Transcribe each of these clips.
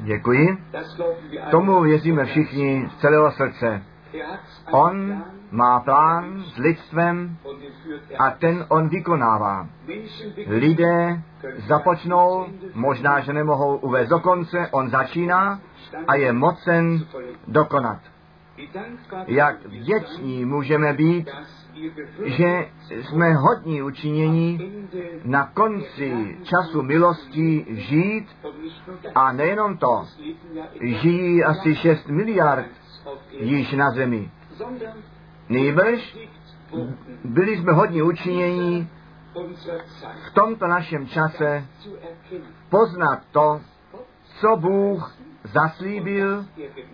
Děkuji. Tomu věříme všichni z celého srdce. On má plán s lidstvem a ten on vykonává. Lidé započnou, možná, že nemohou uvést do konce, on začíná a je mocen dokonat. Jak vděční můžeme být, že jsme hodní učinění na konci času milosti žít a nejenom to, žijí asi 6 miliard již na zemi. Nejbrž byli jsme hodně učinění v tomto našem čase poznat to, co Bůh zaslíbil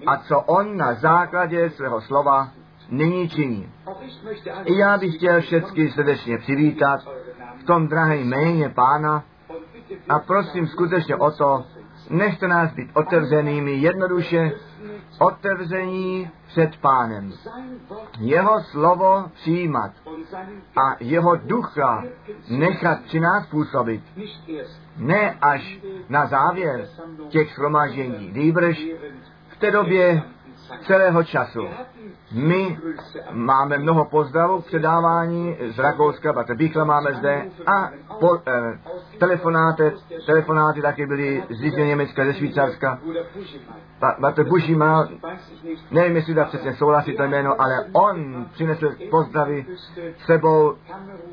a co On na základě svého slova nyní činí. I já bych chtěl všechny srdečně přivítat v tom drahém jméně Pána a prosím skutečně o to, nechte nás být otevřenými jednoduše, otevření před Pánem. Jeho slovo přijímat a jeho ducha nechat při nás působit. Ne až na závěr těch shromáždění, nýbrž v té době celého času. My máme mnoho pozdravů k předávání z Rakouska, Bate Bíchla máme zde a po, eh, telefonáty, telefonáty taky byly z Německa, ze Švýcarska. Bate Bushima, nevím, jestli dá přesně souhlasit to jméno, ale on přinesl pozdravy sebou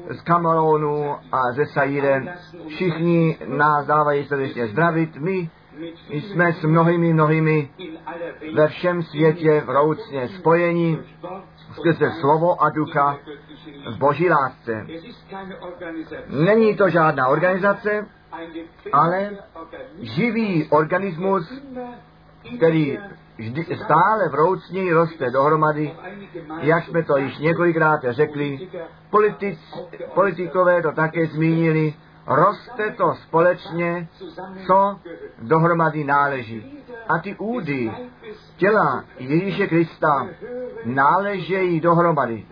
z Kameronu a ze Saire. Všichni nás dávají srdečně zdravit. My jsme s mnohými, mnohými ve všem světě vroucně spojení skrze slovo a ducha v boží lásce. Není to žádná organizace, ale živý organismus, který vždy, stále vroucněji roste dohromady, jak jsme to již několikrát řekli, politic, politikové to také zmínili, roste to společně, co dohromady náleží. A ty údy těla Ježíše Krista náležejí dohromady.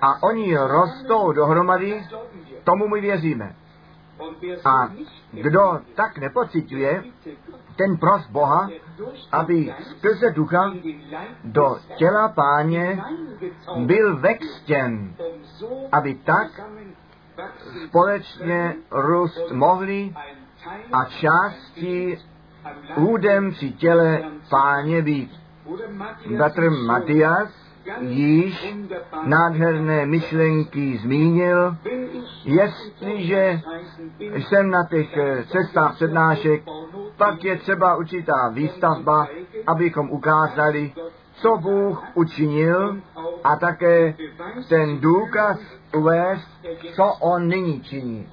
A oni rostou dohromady, tomu my věříme. A kdo tak nepocituje, ten pros Boha, aby skrze ducha do těla páně byl vextěn, aby tak společně růst mohli a části údem při těle páně být. Bratr Matias již nádherné myšlenky zmínil, jestliže jsem na těch cestách přednášek, pak je třeba určitá výstavba, abychom ukázali, co Bůh učinil a také ten důkaz uvést, co On nyní činí.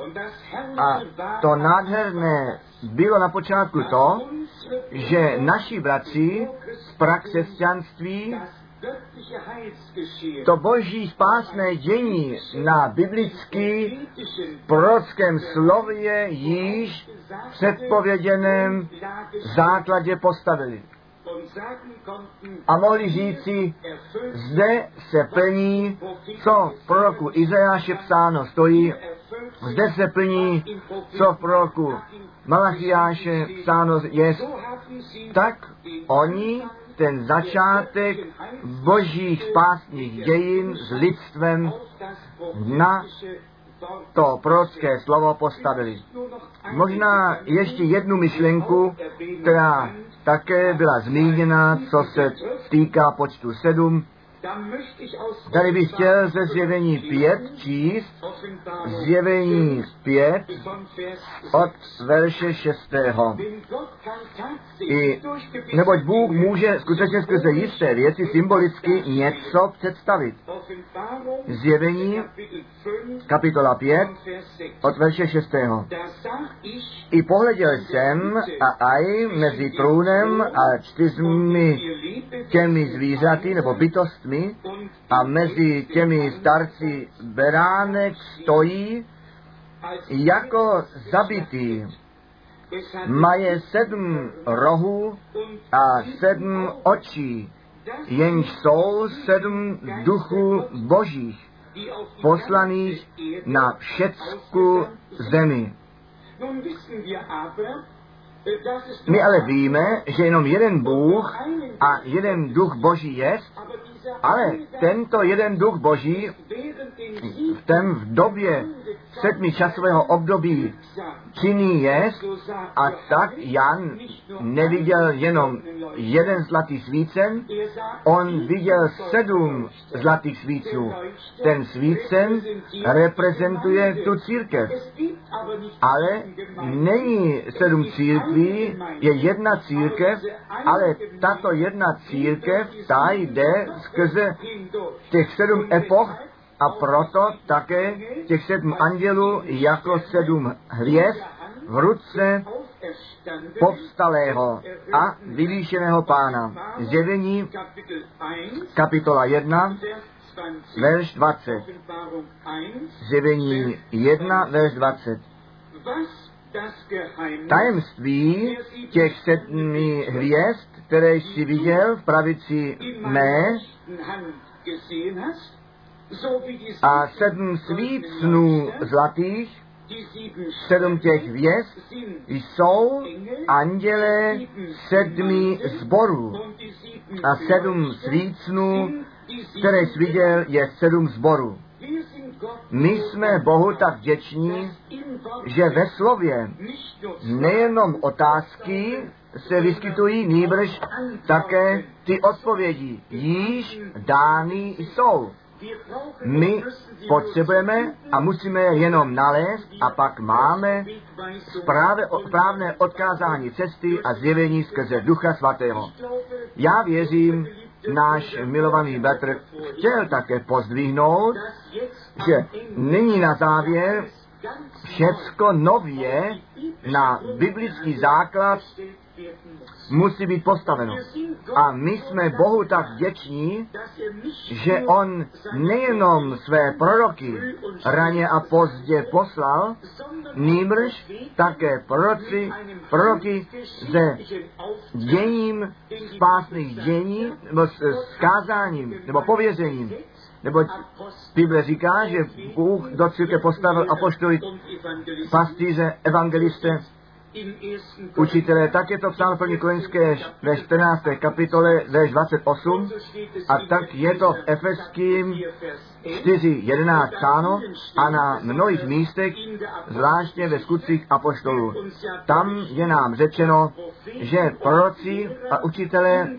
A to nádherné bylo na počátku to, že naši bratři z prakřesťanství to boží spásné dění na biblický prorockém slově již předpověděném základě postavili. A mohli říci, zde se plní, co v proroku Izajáše psáno stojí, zde se plní, co v proroku Malachiáše psáno je, tak oni ten začátek božích spásných dějin s lidstvem na to prorocké slovo postavili. Možná ještě jednu myšlenku, která také byla zmíněna, co se týká počtu sedm. Tady bych chtěl ze zjevení pět číst, zjevení pět od verše šestého. I, neboť Bůh může skutečně skrze jisté věci symbolicky něco představit. Zjevení, kapitola 5, od verše 6. I pohleděl jsem a aj mezi trůnem a čtyřmi těmi zvířaty nebo bytostmi a mezi těmi starci beránek stojí jako zabitý. Maje sedm rohů a sedm očí, jenž jsou sedm duchů božích, poslaných na všecku zemi. My ale víme, že jenom jeden Bůh a jeden duch Boží je, ale tento jeden duch Boží v ten v době sedmi časového období činný je a tak Jan neviděl jenom jeden zlatý svícen, on viděl sedm zlatých svíců. Ten svícen reprezentuje tu církev. Ale není sedm církví, je jedna církev, ale tato jedna církev, ta jde skrze těch sedm epoch a proto také těch sedm andělů jako sedm hvězd v ruce povstalého a vyvýšeného pána. Zjevení kapitola 1, verš 20. Zjevení 1, verš 20. Tajemství těch sedmi hvězd, které jsi viděl v pravici mé, a sedm svícnů zlatých, sedm těch hvězd jsou anděle sedmi zborů a sedm svícnů, které jsi viděl, je sedm zborů. My jsme Bohu tak vděční, že ve slově nejenom otázky se vyskytují, nýbrž také ty odpovědi již dány jsou. My potřebujeme a musíme je jenom nalézt a pak máme správné, správné odkázání cesty a zjevení skrze Ducha Svatého. Já věřím, náš milovaný bratr chtěl také pozdvihnout, že nyní na závěr všecko nově na biblický základ musí být postaveno. A my jsme Bohu tak vděční, že On nejenom své proroky raně a pozdě poslal, nýbrž také proroci, proroky se děním spásných dění, nebo s skázáním, nebo pověřením, nebo Bible říká, že Bůh do církve postavil apoštoly, pastýře, evangeliste, učitelé, tak je to psáno první Korinské ve 14. kapitole, verš 28, a tak je to v Efeským 4.11 psáno a na mnohých místech, zvláště ve skutcích apoštolů. Tam je nám řečeno, že proroci a učitelé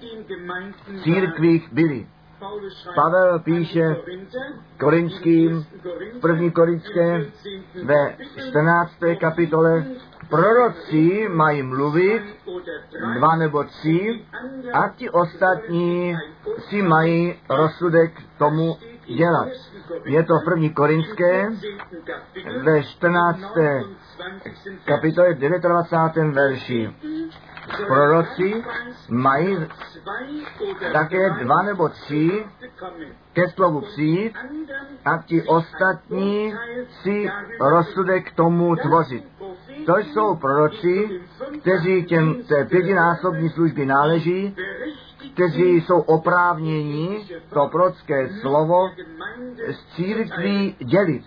v církvích byli. Pavel píše Korinským, první Korinské ve 14. kapitole, proroci mají mluvit dva nebo tři a ti ostatní si mají rozsudek tomu dělat. Je to v první Korinské ve 14. kapitole 29. verši. Proroci mají také dva nebo tři ke slovu přijít a ti ostatní si rozsudek tomu tvořit. To jsou proroci, kteří těm té pětinásobní služby náleží, kteří jsou oprávněni to prorocké slovo z církví dělit.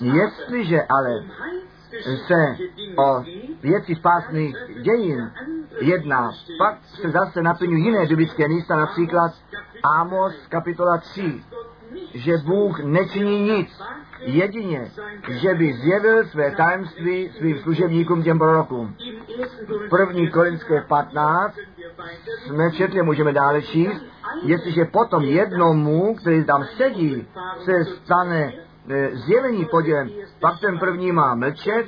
Jestliže ale se o věci spásných dějin jedná, pak se zase naplňují jiné biblické místa, například Amos kapitola 3, že Bůh nečiní nic, jedině, že by zjevil své tajemství svým služebníkům těm prorokům. První Korinské 15 jsme četli, můžeme dále číst, jestliže potom jednomu, který tam sedí, se stane e, zjevení podělem, pak ten první má mlčet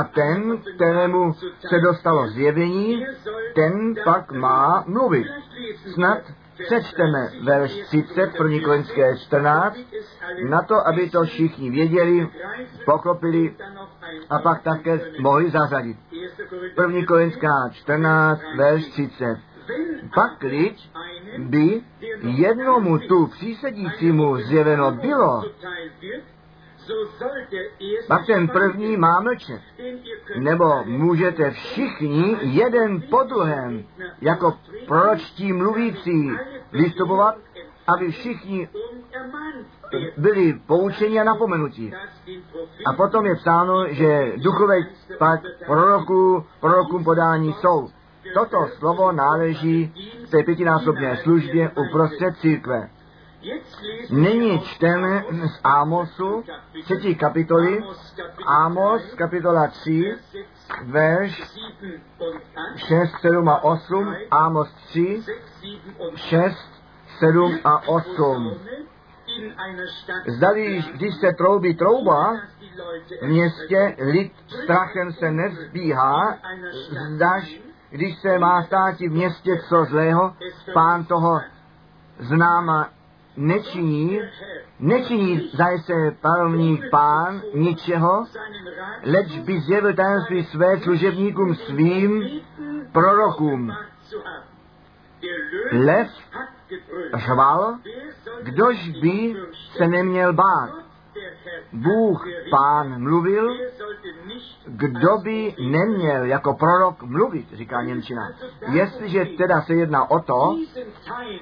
a ten, kterému se dostalo zjevení, ten pak má mluvit. Snad Přečteme verš 30, 1. Korinské 14, na to, aby to všichni věděli, pochopili a pak také mohli zařadit. 1. Korinská 14, verš 30. Pak lid by jednomu tu přísedícímu zjeveno bylo, pak ten první má mlčet. Nebo můžete všichni jeden po druhém, jako proročtí mluvící, vystupovat aby všichni byli poučeni a napomenutí. A potom je psáno, že duchové pak proroků, prorokům podání jsou. Toto slovo náleží v té pětinásobné službě uprostřed církve. Nyní čteme z Ámosu, třetí kapitoly, Ámos, kapitola 3, verš 6, 7 a 8, Ámos 3, 6, 7 a 8. Zdali, když se troubí trouba, v městě lid strachem se nezbíhá, zdaž, když se má stát v městě co zlého, pán toho známa nečiní, nečiní zajse panovník pán ničeho, leč by zjevil tajemství své služebníkům svým prorokům. Lev řval, kdož by se neměl bát. Bůh pán mluvil, kdo by neměl jako prorok mluvit, říká Němčina. Jestliže teda se jedná o to,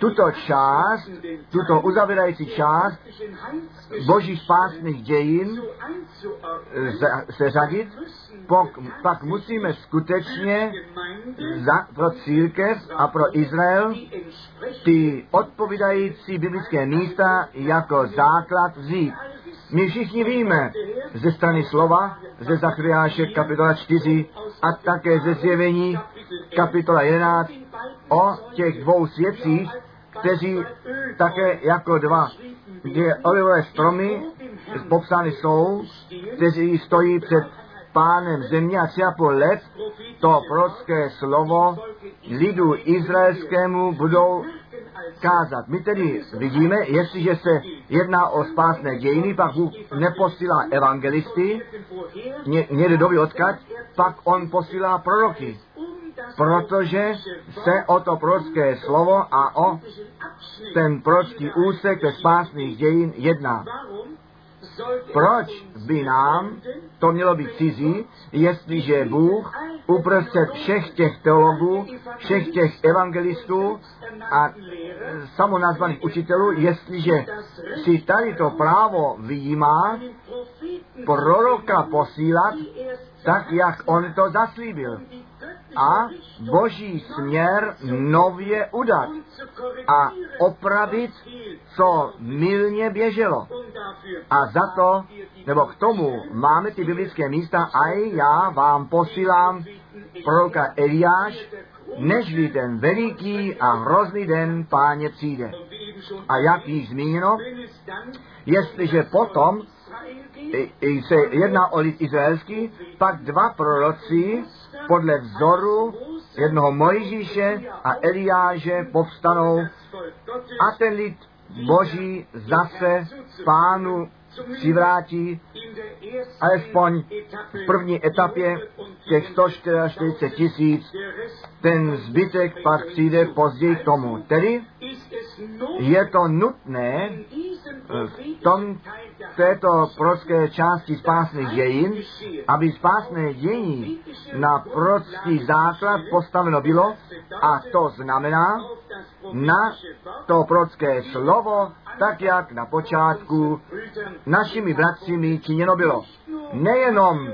tuto část, tuto uzavírající část božích spásných dějin se řadit, pak, pak musíme skutečně za, pro církev a pro Izrael ty odpovídající biblické místa jako základ vzít. My všichni víme ze strany slova, ze Zachariáše kapitola 4 a také ze zjevení kapitola 11 o těch dvou svědcích, kteří také jako dva, kde olivové stromy popsány jsou, kteří stojí před pánem země a tři a půl let to prorocké slovo lidu izraelskému budou kázat. My tedy vidíme, jestliže se jedná o spásné dějiny, pak Bůh neposílá evangelisty, ně, někde doby odkud, pak on posílá proroky. Protože se o to prorocké slovo a o ten prorocký úsek ve spásných dějin jedná. Proč by nám to mělo být cizí, jestliže Bůh uprostřed všech těch teologů, všech těch evangelistů a samonazvaných učitelů, jestliže si tady to právo vyjímá, proroka posílat, tak jak on to zaslíbil a boží směr nově udat a opravit, co milně běželo. A za to, nebo k tomu máme ty biblické místa a já vám posílám proroka Eliáš, než ten veliký a hrozný den páně přijde. A jak již zmíněno, jestliže potom se jedná o lid izraelský, pak dva proroci podle vzoru jednoho Mojžíše a Eliáže povstanou. A ten lid boží zase pánu přivrátí alespoň v první etapě těch 144 tisíc, ten zbytek pak přijde později k tomu. Tedy je to nutné v tom, této prorocké části spásných dějin, aby spásné dějiny na prorocký základ postaveno bylo a to znamená na to prorocké slovo, tak jak na počátku našimi bratřími činěno bylo. Nejenom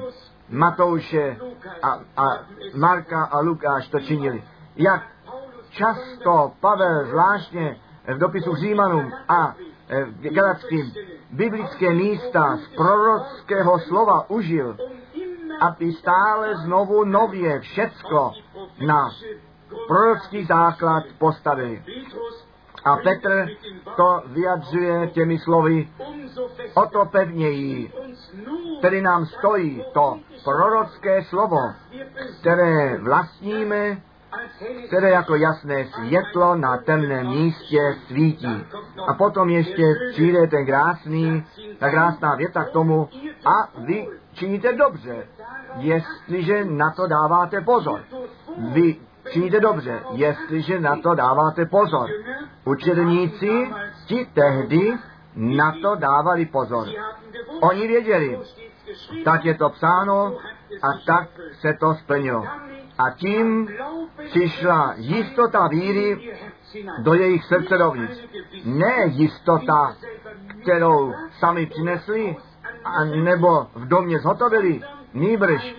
Matouše a, a Marka a Lukáš to činili. Jak často Pavel zvláštně v dopisu Římanům a Galackým biblické místa z prorockého slova užil, aby stále znovu nově všecko na prorocký základ postavili. A Petr to vyjadřuje těmi slovy, o to pevněji, tedy nám stojí to prorocké slovo, které vlastníme, které jako jasné světlo na temném místě svítí. A potom ještě přijde ten krásný, ta krásná věta k tomu a vy činíte dobře, jestliže na to dáváte pozor. Vy přijde dobře, jestliže na to dáváte pozor. Učedníci ti tehdy na to dávali pozor. Oni věděli, tak je to psáno a tak se to splnilo. A tím přišla jistota víry do jejich srdce dovnitř. Ne jistota, kterou sami přinesli, a nebo v domě zhotovili, nýbrž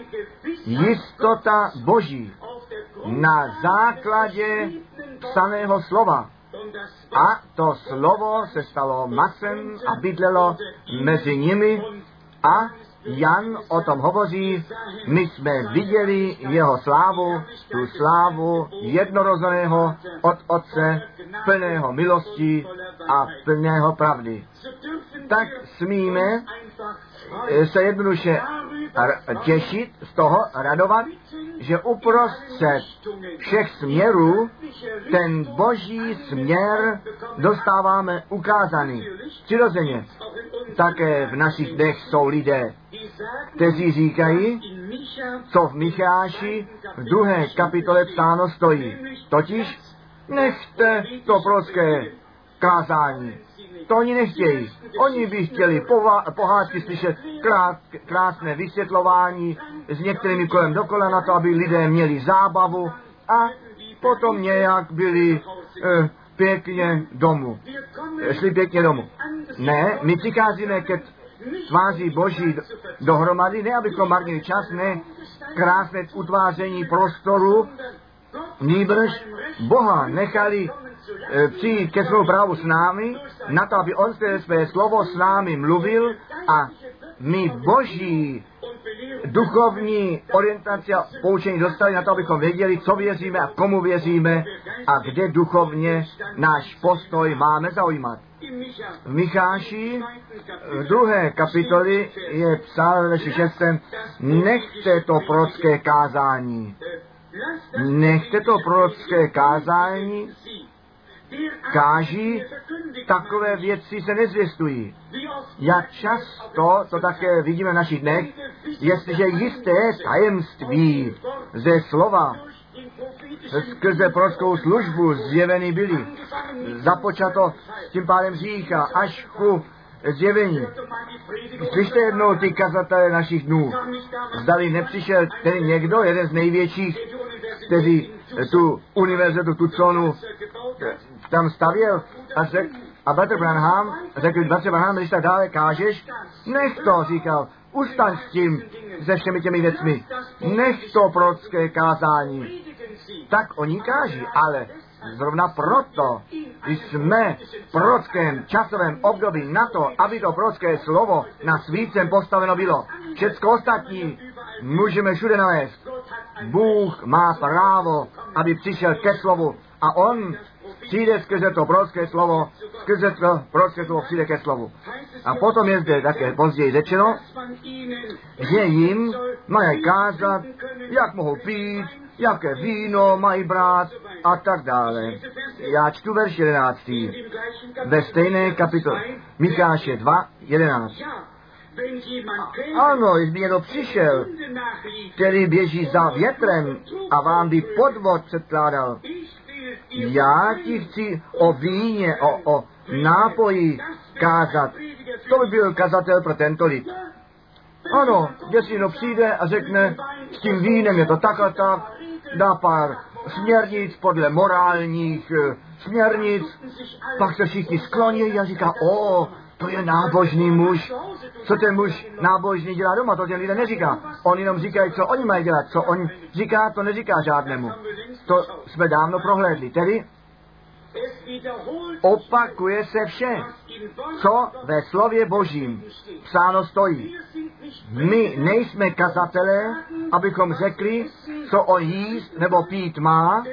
jistota Boží na základě psaného slova. A to slovo se stalo masem a bydlelo mezi nimi a Jan o tom hovoří, my jsme viděli jeho slávu, tu slávu jednorozeného od Otce, plného milosti a plného pravdy. Tak smíme se jednoduše těšit z toho, radovat, že uprostřed všech směrů ten boží směr dostáváme ukázaný. Přirozeně také v našich dnech jsou lidé, kteří říkají, co v Micháši v druhé kapitole psáno stojí. Totiž nechte to prorocké kázání. To oni nechtějí. Oni by chtěli pohádky slyšet krát, krásné vysvětlování s některými kolem dokola na to, aby lidé měli zábavu a potom nějak byli eh, pěkně domů. Šli pěkně domů. Ne, my přicházíme ke tváří Boží dohromady, ne abychom marnili čas, ne krásné utváření prostoru, nýbrž Boha nechali přijít ke svému právu s námi, na to, aby On se své slovo s námi mluvil a my Boží duchovní orientaci a poučení dostali na to, abychom věděli, co věříme a komu věříme a kde duchovně náš postoj máme zaujímat. V Micháši v druhé kapitoli je psal ve 6. Nechte to prorocké kázání. Nechte to prorocké kázání káží, takové věci se nezvěstují. Jak často, to také vidíme v našich dnech, jestliže jisté tajemství ze slova skrze prorockou službu zjeveny byly, započato tím pádem říká až ku zjevení. Slyšte jednou ty kazatele našich dnů. Zdali nepřišel ten někdo, jeden z největších, kteří tu univerzitu Tucsonu tam stavěl a řekl, a Bratr Branham řekl, Bratr Branham, když tak dále kážeš, nech to, říkal, ustaň s tím, se všemi těmi věcmi, nech to prorocké kázání. Tak oni káží, ale zrovna proto jsme v prorockém časovém období na to, aby to prorocké slovo na svícem postaveno bylo. Všecko ostatní můžeme všude nalézt. Bůh má právo, aby přišel ke slovu a on přijde skrze to prorocké slovo, skrze to prorocké slovo přijde ke slovu. A potom je zde také později řečeno, že jim mají kázat, jak mohou pít, jaké víno mají brát a tak dále. Já čtu verš 11. Ve stejné kapitole. Mikáše 2, 11. Ano, jestli někdo přišel, který běží za větrem a vám by podvod předkládal, já ti chci o víně, o, o nápoji kázat. To by byl kazatel pro tento lid. Ano, jestli no přijde a řekne, s tím vínem je to tak a tak, dá pár směrnic podle morálních uh, směrnic, pak se všichni skloní a říká, o, to je nábožný muž. Co ten muž nábožný dělá doma, to těm lidé neříká. On jenom říká, co oni mají dělat. Co on říká, to neříká žádnému. To jsme dávno prohlédli. Tedy opakuje se vše, co ve slově Božím psáno stojí. My nejsme kazatelé, abychom řekli, co on jíst nebo pít má,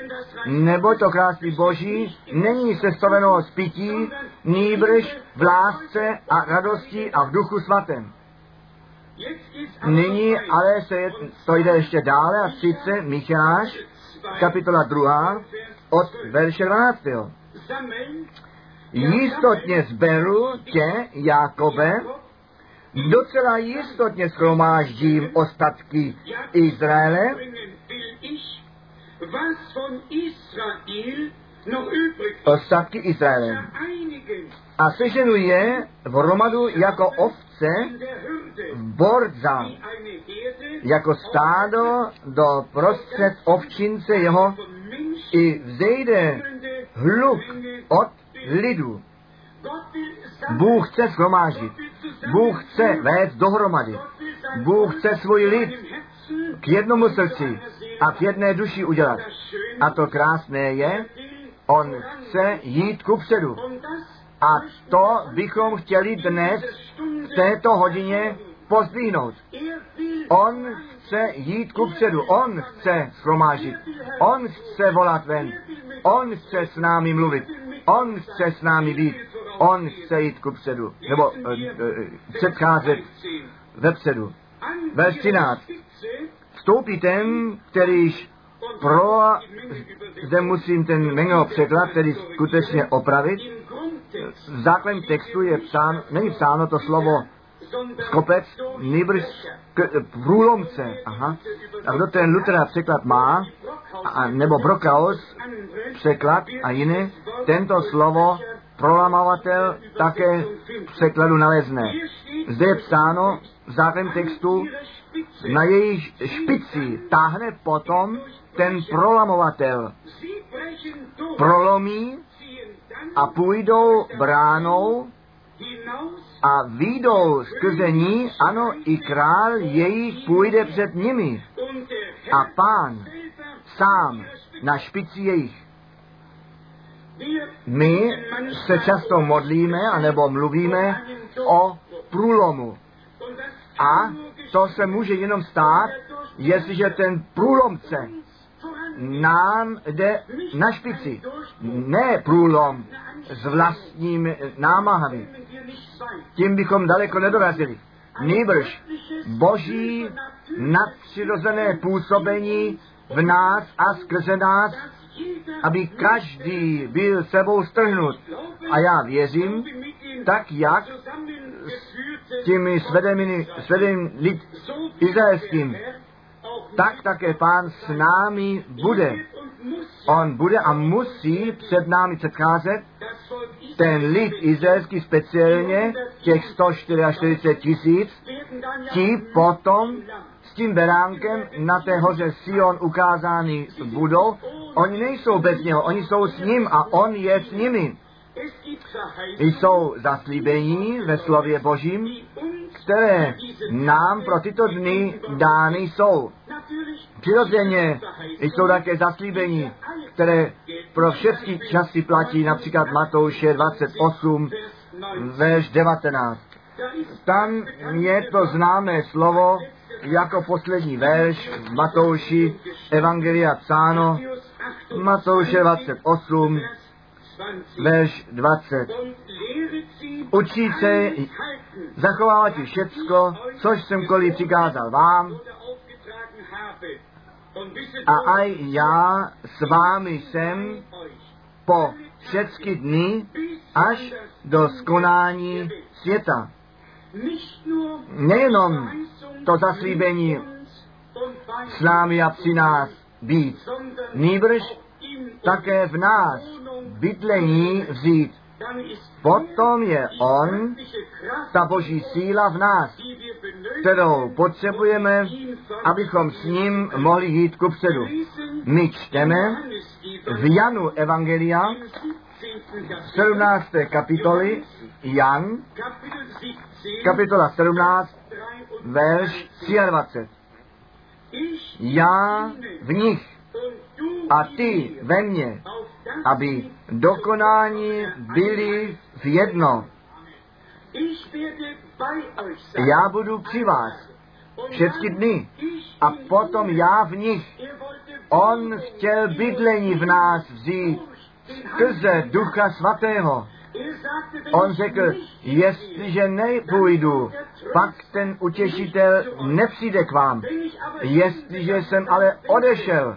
nebo to království Boží není sestaveno z pití, nýbrž v lásce a radosti a v duchu svatém. Nyní ale se je, to jde ještě dále a sice Micháš, kapitola 2, od verše 12. Jistotně zberu tě, Jakobe, docela jistotně schromáždím ostatky Izraele, ostatky Izraele. A seženu je v hromadu jako ovce v borza, jako stádo do prostřed ovčince jeho i vzejde hluk od lidu. Bůh chce schromážit. Bůh chce vést dohromady. Bůh chce svůj lid k jednomu srdci a k jedné duši udělat. A to krásné je, on chce jít ku předu. A to bychom chtěli dnes v této hodině pozdvihnout. On chce jít ku předu, on chce schromážit, on chce volat ven, on chce s námi mluvit, on chce s námi být, on chce jít ku předu, nebo uh, uh, předcházet vepředu. Verš 13. Vstoupí ten, kterýž pro, zde musím ten Mengeho překlad, tedy skutečně opravit. V základním textu je psáno, není psáno to slovo skopec, nýbrž průlomce. Aha. A kdo ten Lutera překlad má, a, nebo Brokaus překlad a jiný, tento slovo prolamovatel také v překladu nalezne. Zde je psáno v základním textu, na jejich špici táhne potom ten prolamovatel. Prolomí a půjdou bránou a výjdou skrze ní, ano, i král jejich půjde před nimi. A pán sám na špici jejich. My se často modlíme, anebo mluvíme o průlomu. A to se může jenom stát, jestliže ten průlomce nám jde na špici. Ne průlom s vlastními námahami. Tím bychom daleko nedorazili. Nýbrž boží nadpřirozené působení v nás a skrze nás, aby každý byl sebou strhnut. A já věřím, tak jak s těmi svedenými, svedeným lid izraelským, tak také pán s námi bude. On bude a musí před námi předcházet ten lid izraelský speciálně, těch 144 tisíc, ti potom s tím beránkem na té hoře Sion ukázány budou. Oni nejsou bez něho, oni jsou s ním a on je s nimi. Jsou zaslíbení ve slově Božím, které nám pro tyto dny dány jsou. Přirozeně jsou také zaslíbení, které pro všechny časy platí, například Matouše 28, verš 19. Tam je to známé slovo jako poslední verš v Matouši Evangelia psáno, Matouše 28, verš 20. Učí se všecko, což jsem koli přikázal vám, a aj já s vámi jsem po všechny dny až do skonání světa. Nejenom to zaslíbení s námi a při nás být, nýbrž také v nás bydlení vzít. Potom je On, ta boží síla v nás, kterou potřebujeme, abychom s ním mohli jít ku předu. My čteme v Janu Evangelia 17. kapitoly Jan, kapitola 17, verš 23. Já v nich a ty ve mně, aby dokonání byli v jedno. Já budu při vás všechny dny a potom já v nich. On chtěl bydlení v nás vzít skrze Ducha Svatého. On řekl, jestliže nepůjdu, pak ten utěšitel nepřijde k vám. Jestliže jsem ale odešel,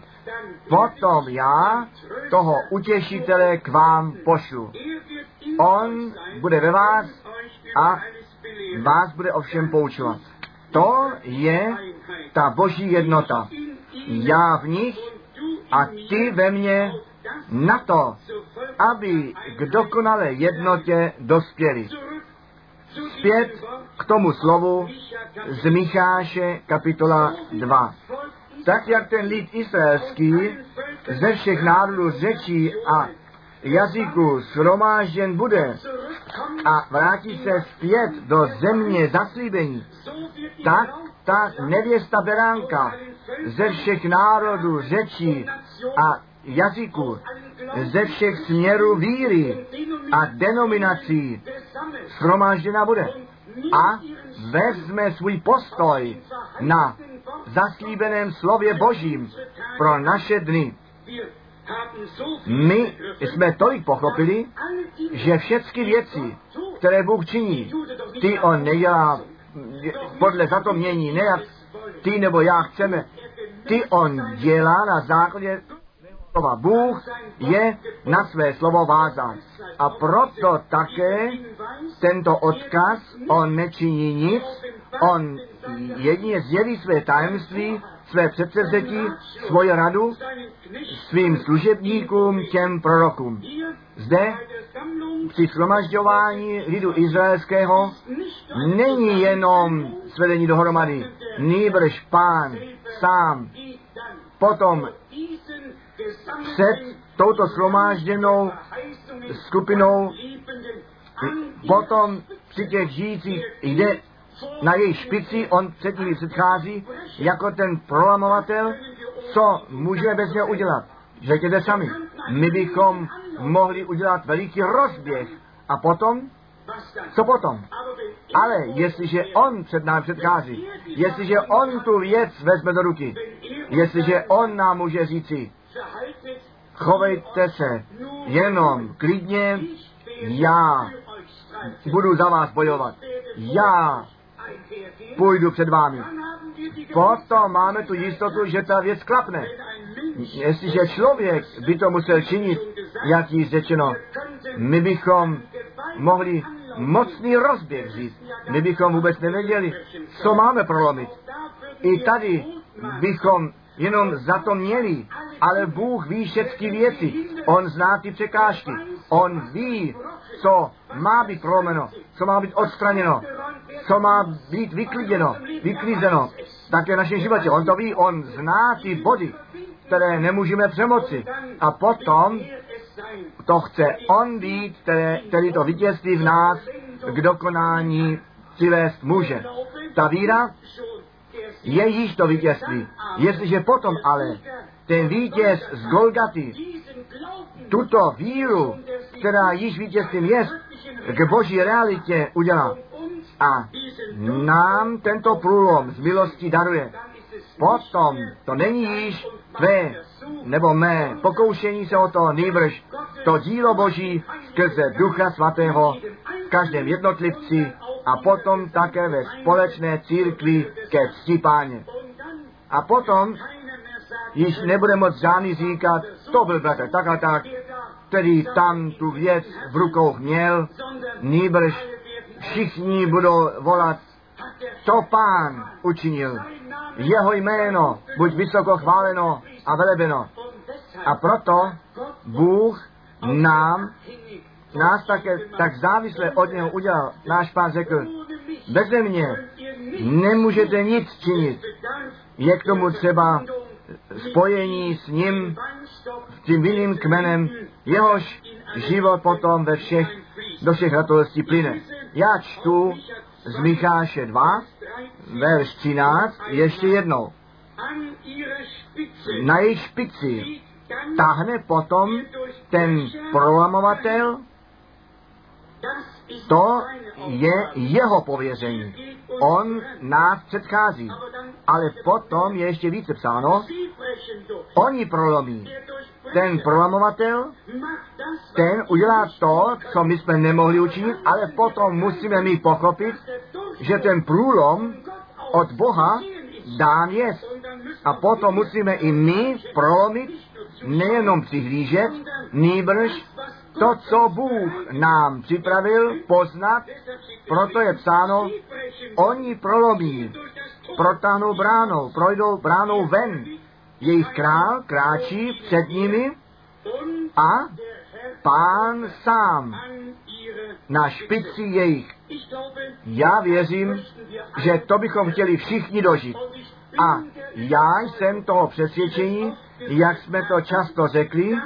potom já toho utěšitele k vám pošlu. On bude ve vás a vás bude ovšem poučovat. To je ta boží jednota. Já v nich a ty ve mně na to, aby k dokonalé jednotě dospěli. Zpět k tomu slovu z Micháše kapitola 2. Tak jak ten lid izraelský ze všech národů řečí a jazyku shromážděn bude a vrátí se zpět do země zaslíbení, tak ta nevěsta beránka ze všech národů, řečí a jazyků, ze všech směrů víry a denominací shromážděna bude. A vezme svůj postoj na zaslíbeném slově Božím pro naše dny. My jsme tolik pochopili, že všechny věci, které Bůh činí, ty On nedělá podle zatomění, ne jak ty nebo já chceme, ty On dělá na základě slova. Bůh je na své slovo vázán. A proto také tento odkaz, on nečiní nic, on jedině zjeví své tajemství, své předsevzetí, svoji radu svým služebníkům, těm prorokům. Zde při shromažďování lidu izraelského není jenom svedení dohromady, nýbrž pán sám potom před touto shromážděnou skupinou potom při těch žijících jde na její špici, on před nimi předchází jako ten prolamovatel, co můžeme bez něho udělat. Řekněte sami, my bychom mohli udělat veliký rozběh a potom, co potom? Ale jestliže on před námi předchází, jestliže on tu věc vezme do ruky, jestliže on nám může říci, chovejte se jenom klidně, já budu za vás bojovat, já půjdu před vámi. Potom máme tu jistotu, že ta věc klapne. Jestliže člověk by to musel činit, jak jí řečeno, my bychom mohli mocný rozběh říct. My bychom vůbec nevěděli, co máme prolomit. I tady bychom jenom za to měli, ale Bůh ví všechny věci. On zná ty překážky. On ví, co má být prolomeno, co má být odstraněno, co má být vykliděno, vyklízeno. Také v našem životě. On to ví, on zná ty body, které nemůžeme přemoci. A potom to chce on být, které, který to vítězství v nás k dokonání přivést může. Ta víra je již to vítězství. Jestliže potom ale ten vítěz z Golgaty. Tuto víru, která již vítězstvím je, k boží realitě udělá. A nám tento průlom z milosti daruje, potom to není již tvé nebo mé pokoušení se o to, nýbrž to dílo Boží skrze Ducha Svatého v každém jednotlivci a potom také ve společné církvi ke cti páně. A potom již nebude moc žádný říkat, to byl bratr tak a tak, který tam tu věc v rukou měl, nýbrž všichni budou volat, to pán učinil. Jeho jméno buď vysoko chváleno a velebeno. A proto Bůh nám, nás také tak závisle od něho udělal. Náš pán řekl, beze mě nemůžete nic činit. Je k tomu třeba spojení s ním, s tím vinným kmenem, jehož život potom ve všech, do všech ratolstí plyne. Já čtu z Micháše 2, verš 13, ještě jednou. Na její špici tahne potom ten prolamovatel, to je jeho pověření. On nás předchází. Ale potom je ještě více psáno, oni prolomí. Ten prolamovatel, ten udělá to, co my jsme nemohli učinit, ale potom musíme my pochopit, že ten průlom od Boha dán je. A potom musíme i my prolomit, nejenom přihlížet, nýbrž to, co Bůh nám připravil, poznat, proto je psáno, oni prolomí, protáhnou bránou, projdou bránou ven. Jejich král kráčí před nimi a pán sám na špici jejich. Já věřím, že to bychom chtěli všichni dožít. A já jsem toho přesvědčení, jak jsme to často řekli,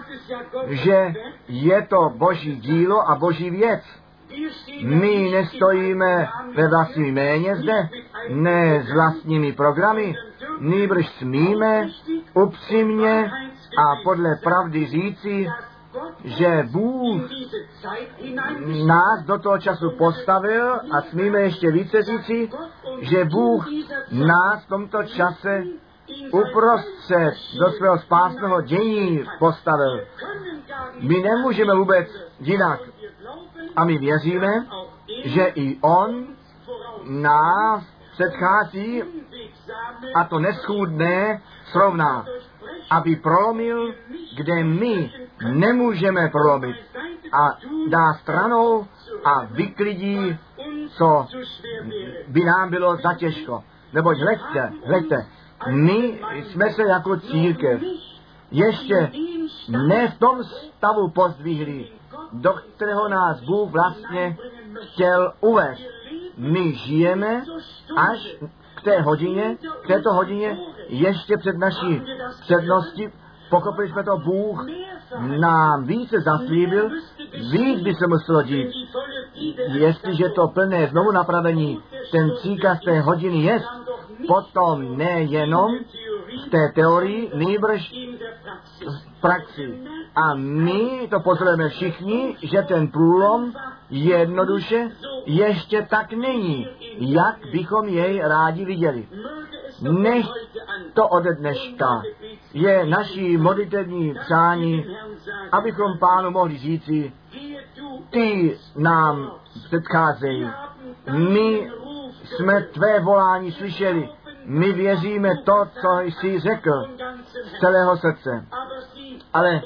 že je to boží dílo a boží věc. My nestojíme ve vlastním jméně zde, ne s vlastními programy, nýbrž smíme upřímně a podle pravdy říci, že Bůh nás do toho času postavil a smíme ještě více říci, že Bůh nás v tomto čase uprostřed do svého spásného dění postavil. My nemůžeme vůbec jinak. A my věříme, že i On nás předchází a to neschůdné srovná, aby prolomil, kde my nemůžeme prolomit a dá stranou a vyklidí, co by nám bylo za těžko. Neboť hleďte, hleďte, my jsme se jako církev ještě ne v tom stavu pozdvihli, do kterého nás Bůh vlastně chtěl uvést. My žijeme až k té hodině, k této hodině, ještě před naší předností, pochopili jsme to, Bůh nám více zaslíbil, víc by se muselo dít. Jestliže to plné znovu napravení, ten příkaz té hodiny je, potom nejenom v té teorii, nejbrž v praxi. A my to pozorujeme všichni, že ten průlom jednoduše ještě tak není, jak bychom jej rádi viděli. Nech to ode dneška je naší modlitevní přání, abychom pánu mohli říci, ty nám předcházejí. My jsme tvé volání slyšeli. My věříme to, co jsi řekl z celého srdce. Ale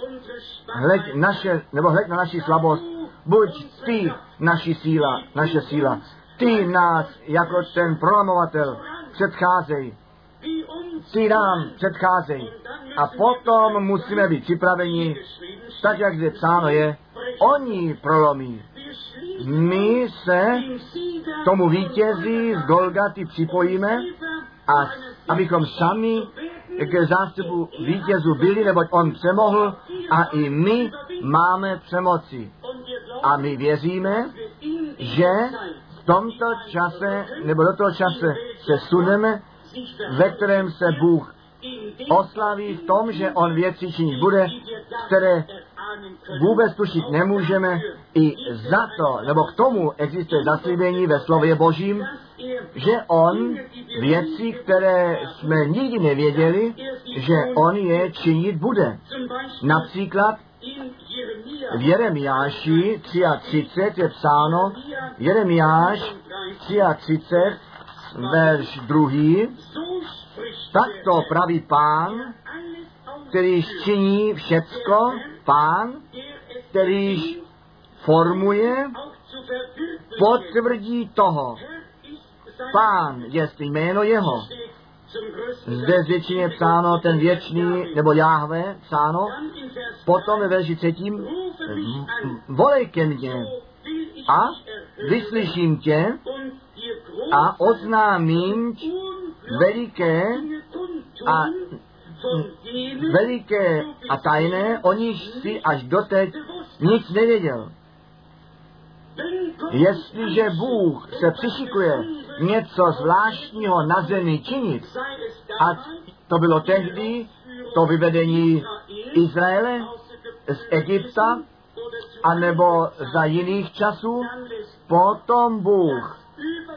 hleď, naše, nebo hleď na naši slabost. Buď ty naši síla, naše síla. Ty nás jako ten prolamovatel předcházej. Ty nám předcházej. A potom musíme být připraveni, tak jak zde psáno je, oni prolomí. My se tomu vítězi z Golgaty připojíme a abychom sami k zástupu vítězů byli, neboť on přemohl a i my máme přemoci. A my věříme, že v tomto čase, nebo do toho čase se suneme, ve kterém se Bůh oslaví v tom, že on věci činit bude, které vůbec tušit nemůžeme. I za to, nebo k tomu existuje zaslíbení ve slově Božím, že on věci, které jsme nikdy nevěděli, že on je činit bude. Například v Jeremiáši 33 je psáno, Jeremiáš 33, verš 2, tak to praví pán, který činí všecko, pán, který formuje, potvrdí toho. Pán je jméno jeho. Zde zvětšině psáno ten věčný, nebo Jáhve psáno, potom ve verši třetím, volej ke mně a vyslyším tě a oznámím veliké a veliké a tajné, o nich si až doteď nic nevěděl. Jestliže Bůh se přišikuje něco zvláštního na zemi činit, a to bylo tehdy to vyvedení Izraele z Egypta, anebo za jiných časů, potom Bůh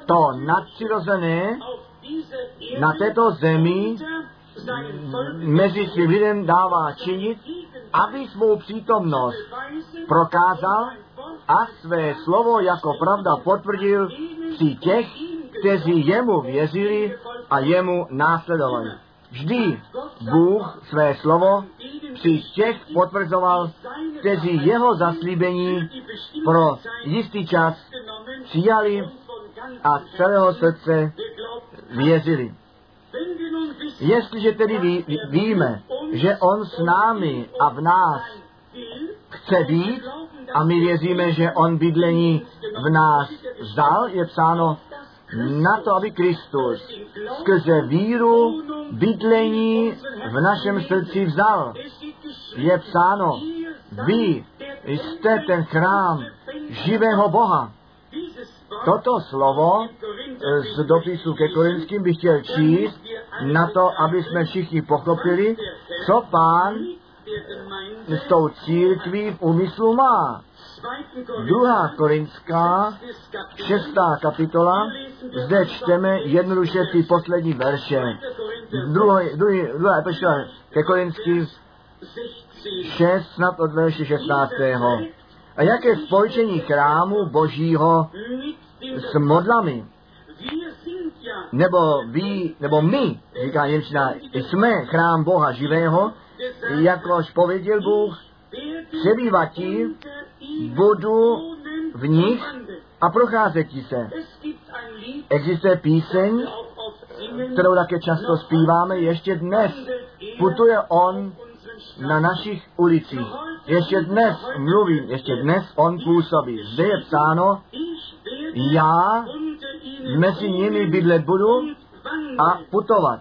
to nadpřirozené na této zemi mezi svým lidem dává činit, aby svou přítomnost prokázal a své slovo jako pravda potvrdil při těch, kteří jemu věřili a jemu následovali. Vždy Bůh své slovo při těch potvrzoval, kteří jeho zaslíbení pro jistý čas přijali a celého srdce věřili. Jestliže tedy ví, víme, že On s námi a v nás chce být a my věříme, že on bydlení v nás vzal, je psáno na to, aby Kristus skrze víru bydlení v našem srdci vzal. Je psáno, vy jste ten chrám živého Boha. Toto slovo z dopisu ke Korinským bych chtěl číst na to, aby jsme všichni pochopili, co pán s tou církví v úmyslu má. Druhá Korinská, šestá kapitola, zde čteme jednoduše ty poslední verše. Druhý, druhý, druhá epištola ke Korinským 6, snad od verše 16. A jaké spolčení chrámu božího s modlami? Nebo vy, nebo my, říká Němčina, jsme chrám Boha živého, jakož pověděl Bůh, přebývatí budu v nich a procházetí se. Existuje píseň, kterou také často zpíváme, ještě dnes putuje on na našich ulicích. Ještě dnes mluví, ještě dnes on působí. Zde je psáno, já mezi nimi bydlet budu a putovat.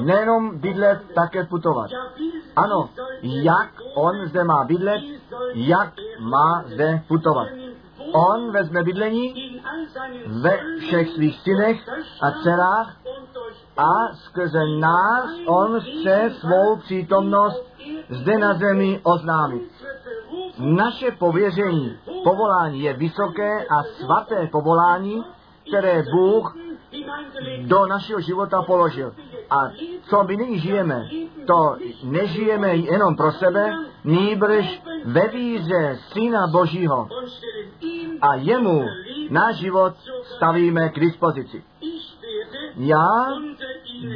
Nejenom bydlet, také putovat. Ano, jak on zde má bydlet, jak má zde putovat. On vezme bydlení ve všech svých synech a dcerách a skrze nás on chce svou přítomnost zde na zemi oznámit. Naše pověření, povolání je vysoké a svaté povolání, které Bůh do našeho života položil. A co my nyní žijeme, to nežijeme jenom pro sebe, nýbrž ve víře Syna Božího. A jemu náš život stavíme k dispozici. Já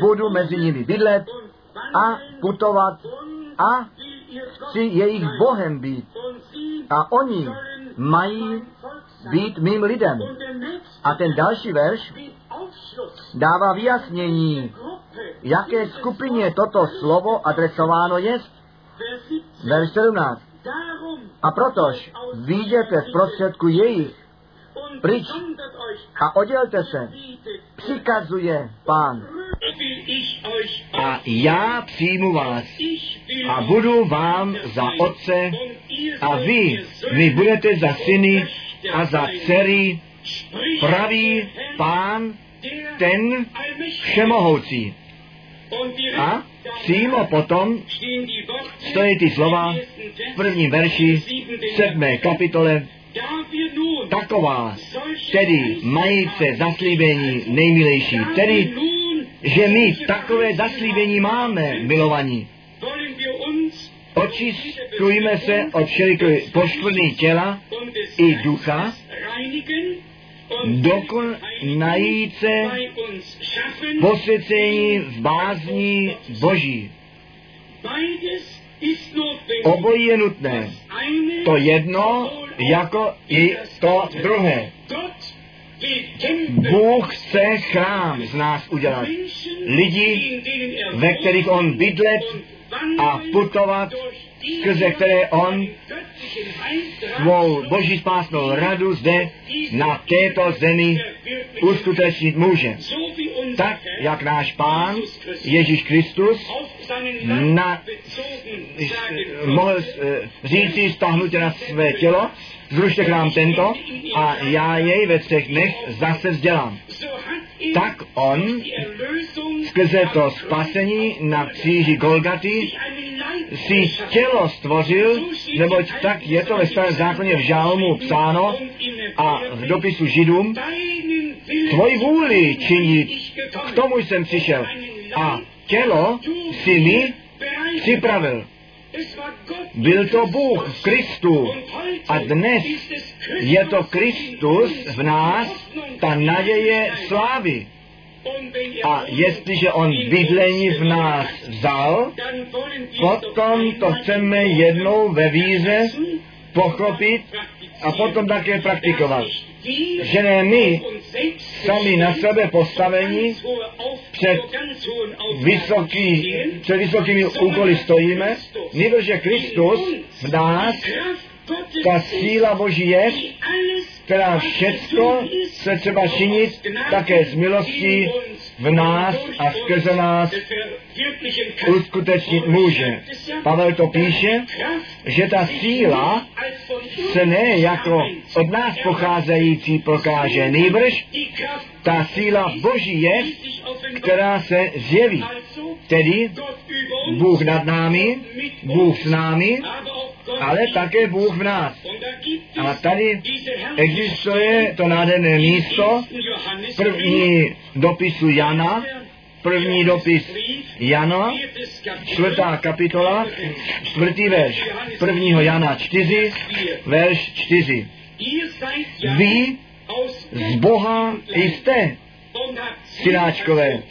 budu mezi nimi bydlet a putovat a chci jejich Bohem být. A oni mají být mým lidem. A ten další verš dává vyjasnění, jaké skupině toto slovo adresováno je. Verš 17. A protož výjděte z prostředku jejich pryč a oddělte se, přikazuje pán. A já přijmu vás a budu vám za otce a vy mi budete za syny a za dcery, pravý pán, ten všemohoucí. A přímo potom stojí ty slova v prvním verši sedmé kapitole taková, tedy majíce zaslíbení nejmilejší, tedy, že my takové zaslíbení máme, milovaní. Očistujme se od všelikové poškvrny těla i ducha, dokonají se posvěcení v bázní Boží. Obojí je nutné. To jedno jako i to druhé. Bůh chce chrám z nás udělat. Lidi, ve kterých on bydlet a putovat, skrze které on svou boží spásnou radu zde na této zemi uskutečnit může. Tak, jak náš pán Ježíš Kristus na, mohl eh, říci stáhnutě na své tělo, zrušte nám tento a já jej ve třech dnech zase vzdělám. Tak on skrze to spasení na kříži Golgaty si tělo stvořil, neboť tak je to ve starém zákoně v žálmu psáno a v dopisu židům, tvoji vůli činit, k tomu jsem přišel. A tělo si mi připravil. Byl to Bůh v Kristu a dnes je to Kristus v nás, ta naděje slávy. A jestliže on bydlení v nás vzal, potom to chceme jednou ve víře pochopit a potom také praktikovat. Že ne my sami na sebe postavení před, vysoký, před vysokými úkoly stojíme, že Kristus v nás ta síla Boží je, která všecko se třeba činit také z milostí v nás a skrze nás uskutečnit může. Pavel to píše, že ta síla se ne jako od nás pocházející prokáže, nejbrž ta síla Boží je, která se zjeví. Tedy Bůh nad námi, Bůh s námi, ale také Bůh v nás. A tady existuje to nádherné místo, první dopisu Jana, první dopis Jana, čtvrtá kapitola, čtvrtý verš, prvního Jana 4, verš 4. Vy z Boha jste, synáčkové,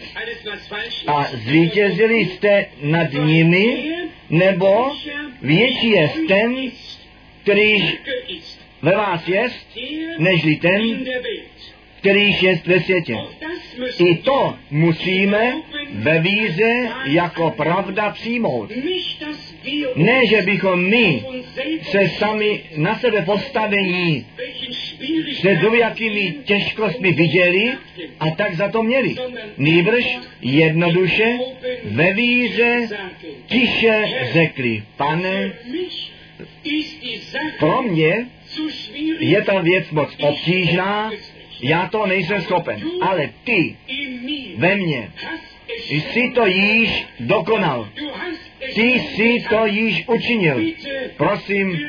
a zvítězili jste nad nimi, nebo větší je ten, který ve vás je, nežli ten, který je ve světě. I to musíme ve víze jako pravda přijmout. Ne, že bychom my se sami na sebe postavení se do jakými těžkostmi viděli a tak za to měli. Nýbrž jednoduše ve víze tiše řekli, pane, pro mě je ta věc moc obtížná, já to nejsem schopen, ale ty ve mně. Jsi to již dokonal. Ty jsi to již učinil. Prosím,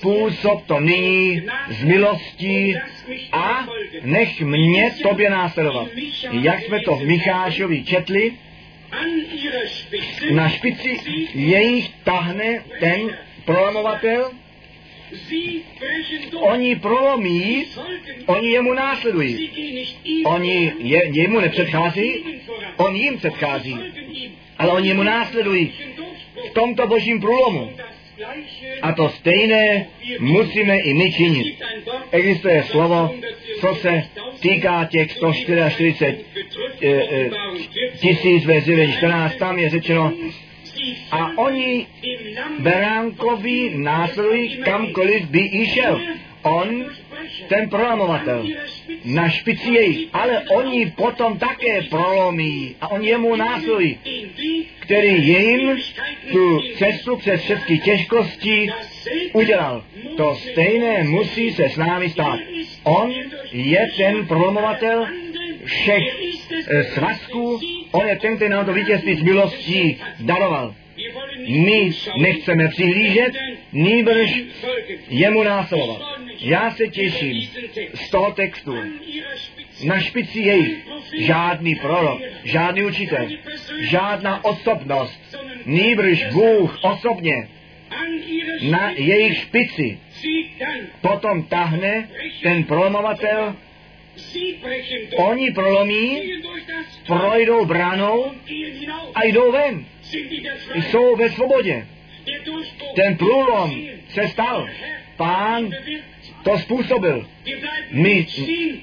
působ to nyní z milostí a nech mě tobě následovat. Jak jsme to v Michášovi četli, na špici jejich tahne ten prolamovatel, Oni prolomí, oni jemu následují. Oni je, jemu nepředchází, on jim předchází. Ale oni jemu následují v tomto božím průlomu. A to stejné musíme i my činit. Existuje slovo, co se týká těch 144 e, e, tisíc ve 14, tam je řečeno, a oni beránkovi následují kamkoliv by i šel. On, ten prolamovatel, na špici jejich, ale oni potom také prolomí a oni jemu následují, který jim tu cestu přes všechny těžkosti udělal. To stejné musí se s námi stát. On je ten prolomovatel všech eh, svazků, on je ten, který nám to vítězství z milostí daroval. My nechceme přihlížet, nýbrž jemu následovat. Já se těším z toho textu. Na špici jejich žádný prorok, žádný učitel, žádná osobnost, nýbrž Bůh osobně na jejich špici potom tahne ten prolomovatel Oni prolomí, projdou branou a jdou ven. Jsou ve svobodě. Ten průlom se stal. Pán to způsobil. My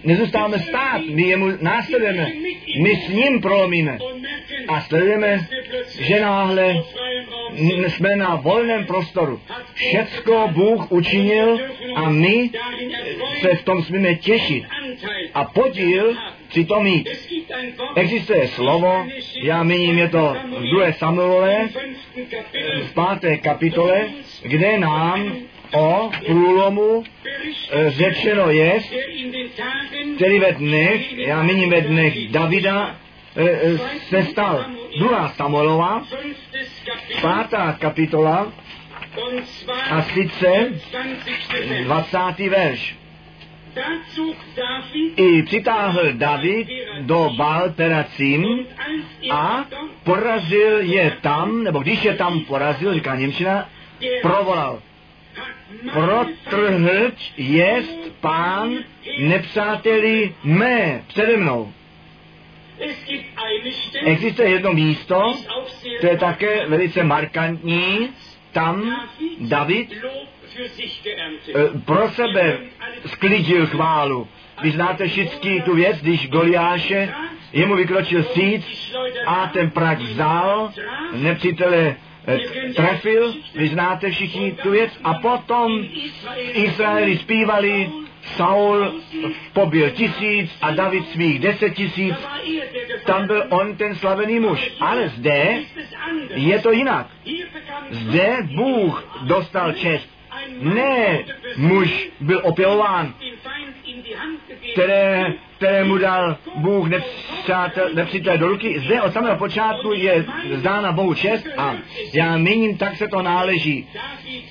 nezůstáváme stát, my jemu následujeme, my s ním prolomíme a sledujeme, že náhle jsme na volném prostoru. Všecko Bůh učinil a my se v tom smíme těšit a podíl při tom mít. Existuje slovo, já míním je to v druhé Samuele, v páté kapitole, kde nám o průlomu e, řečeno je, který ve dnech, já míním ve dnech Davida, e, e, se stal. Druhá Samuelova, pátá kapitola, a sice 20. verš. I přitáhl David do Baal Peracim a porazil je tam, nebo když je tam porazil, říká Němčina, provolal. Protrhlč jest pán nepřáteli mé přede mnou. Existuje jedno místo, to je také velice markantní, tam David eh, pro sebe sklidil chválu. Vy znáte všichni tu věc, když Goliáše, jemu vykročil síc a ten prak vzal, nepřítele trefil, vy znáte všichni tu věc, a potom Izraeli zpívali Saul pobil tisíc a David svých deset tisíc. Tam byl on ten slavený muž. Ale zde je to jinak. Zde Bůh dostal čest. Ne, muž byl opělován, které, které mu dal Bůh nepřítel do ruky. Zde od samého počátku je zdána Bohu čest a já míním, tak se to náleží.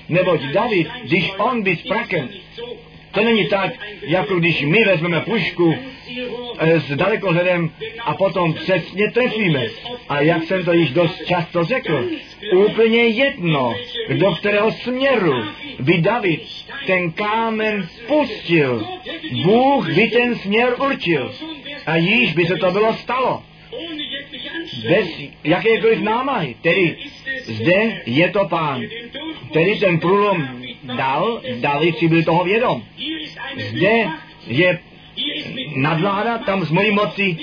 Neboť David, když on by s prakem to není tak, jako když my vezmeme pušku eh, s dalekohledem a potom přesně trefíme. A jak jsem to již dost často řekl, úplně jedno, do kterého směru by David ten kámen pustil. Bůh by ten směr určil. A již by se to bylo stalo. Bez jakékoliv námahy. Tedy zde je to pán. Tedy ten průlom dal, David si byl toho vědom. Zde je nadvláda, tam z mojí moci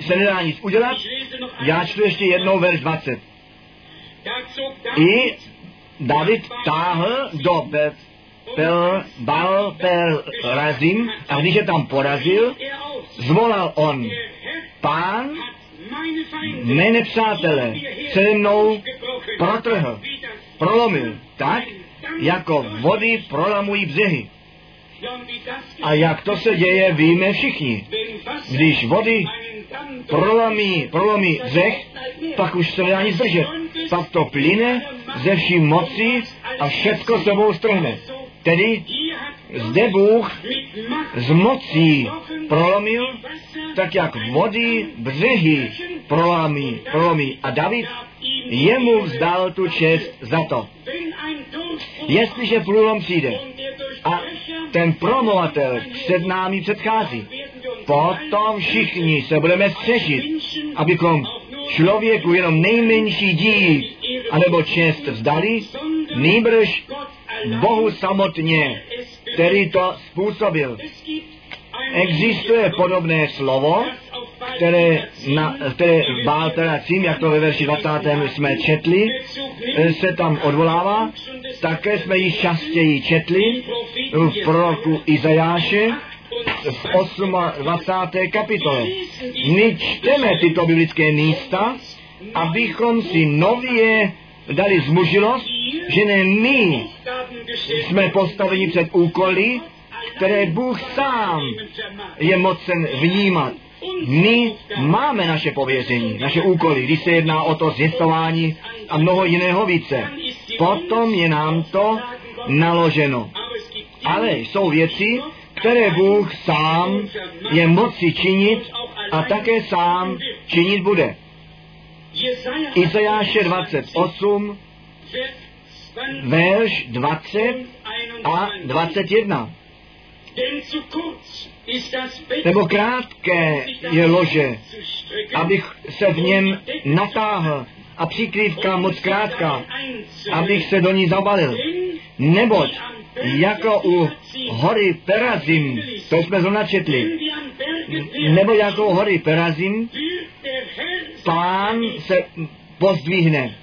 se nedá nic udělat. Já čtu ještě jednou verš 20. I David táhl do Bet pel, Bal per Razim a když je tam porazil, zvolal on, pán, mé nepřátele, se mnou protrhl, prolomil, tak, jako vody prolamují břehy. A jak to se děje, víme všichni. Když vody prolomí, prolomí břeh, pak už se nedá nic držet. Pak to plyne ze vší moci a všecko sebou strhne. Tedy zde Bůh z mocí prolomil, tak jak vody břehy prolomí, prolomí. A David jemu vzdal tu čest za to. Jestliže průlom přijde a ten promovatel před námi předchází, potom všichni se budeme střešit, abychom člověku jenom nejmenší dík anebo čest vzdali, nýbrž Bohu samotně, který to způsobil. Existuje podobné slovo, které, na, které Bálteracím, jak to ve verši 20. jsme četli, se tam odvolává. Také jsme ji častěji četli v proroku Izajáše v 28. kapitole. My čteme tyto biblické místa, abychom si nově dali zmužilost, že ne my jsme postaveni před úkoly, které Bůh sám je mocen vnímat. My máme naše pověření, naše úkoly, když se jedná o to zjistování a mnoho jiného více. Potom je nám to naloženo. Ale jsou věci, které Bůh sám je moci činit a také sám činit bude. Izajáše 28, verš 20 a 21. Nebo krátké je lože, abych se v něm natáhl a přikrývka moc krátká, abych se do ní zabalil. Neboť jako u hory Perazim, to jsme zrovna četli, nebo jako u hory Perazim, pán se pozdvihne.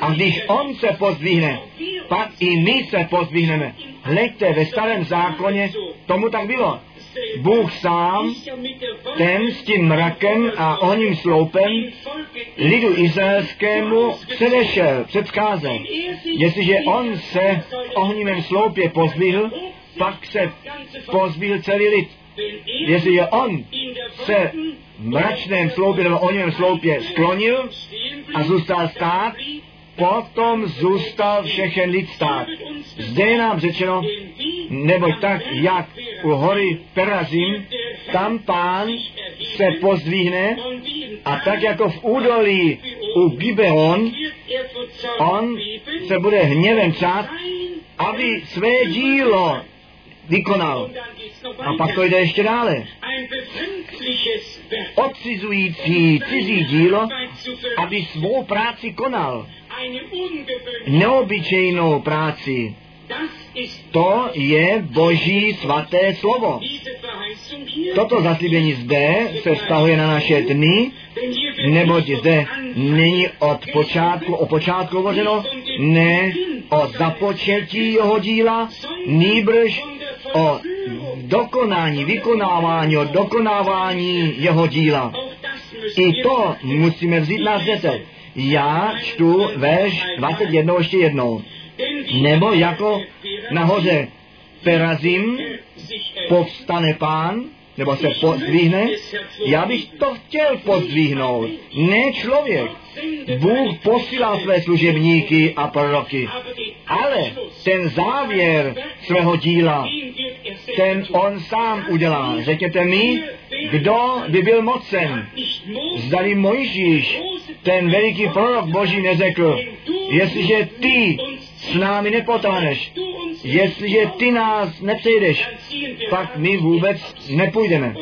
A když on se pozdvihne, pak i my se pozdvihneme. Hleďte, ve starém zákoně tomu tak bylo. Bůh sám, ten s tím mrakem a oním sloupem lidu izraelskému předešel, předcházel. Jestliže on se v ohnivém sloupě pozvihl, pak se pozvihl celý lid. Jestliže on se v mračném sloupě nebo ohnivém sloupě sklonil a zůstal stát, potom zůstal všechen lid stát. Zde je nám řečeno, nebo tak, jak u hory Perazim, tam pán se pozdvihne a tak jako v údolí u Gibeon, on se bude hněvem čát, aby své dílo vykonal. A pak to jde ještě dále. Odcizující cizí dílo, aby svou práci konal. Neobyčejnou práci To je Boží svaté slovo. Toto zaslíbení zde se vztahuje na naše dny, neboť zde není od počátku, o počátku hovořeno, ne o započetí jeho díla, nýbrž o dokonání, vykonávání, o dokonávání jeho díla. I to musíme vzít na zřetel. Já čtu verš 21 ještě jednou. Nebo jako nahoře Perazim povstane pán, nebo se pozdvihne, já bych to chtěl pozdvihnout, ne člověk. Bůh posílá své služebníky a proroky, ale ten závěr svého díla, ten on sám udělá. Řekněte mi, kdo by byl mocen? Zdali Mojžíš, ten veliký prorok Boží neřekl, jestliže ty s námi nepotáhneš, jestliže ty nás nepřejdeš, pak my vůbec nepůjdeme.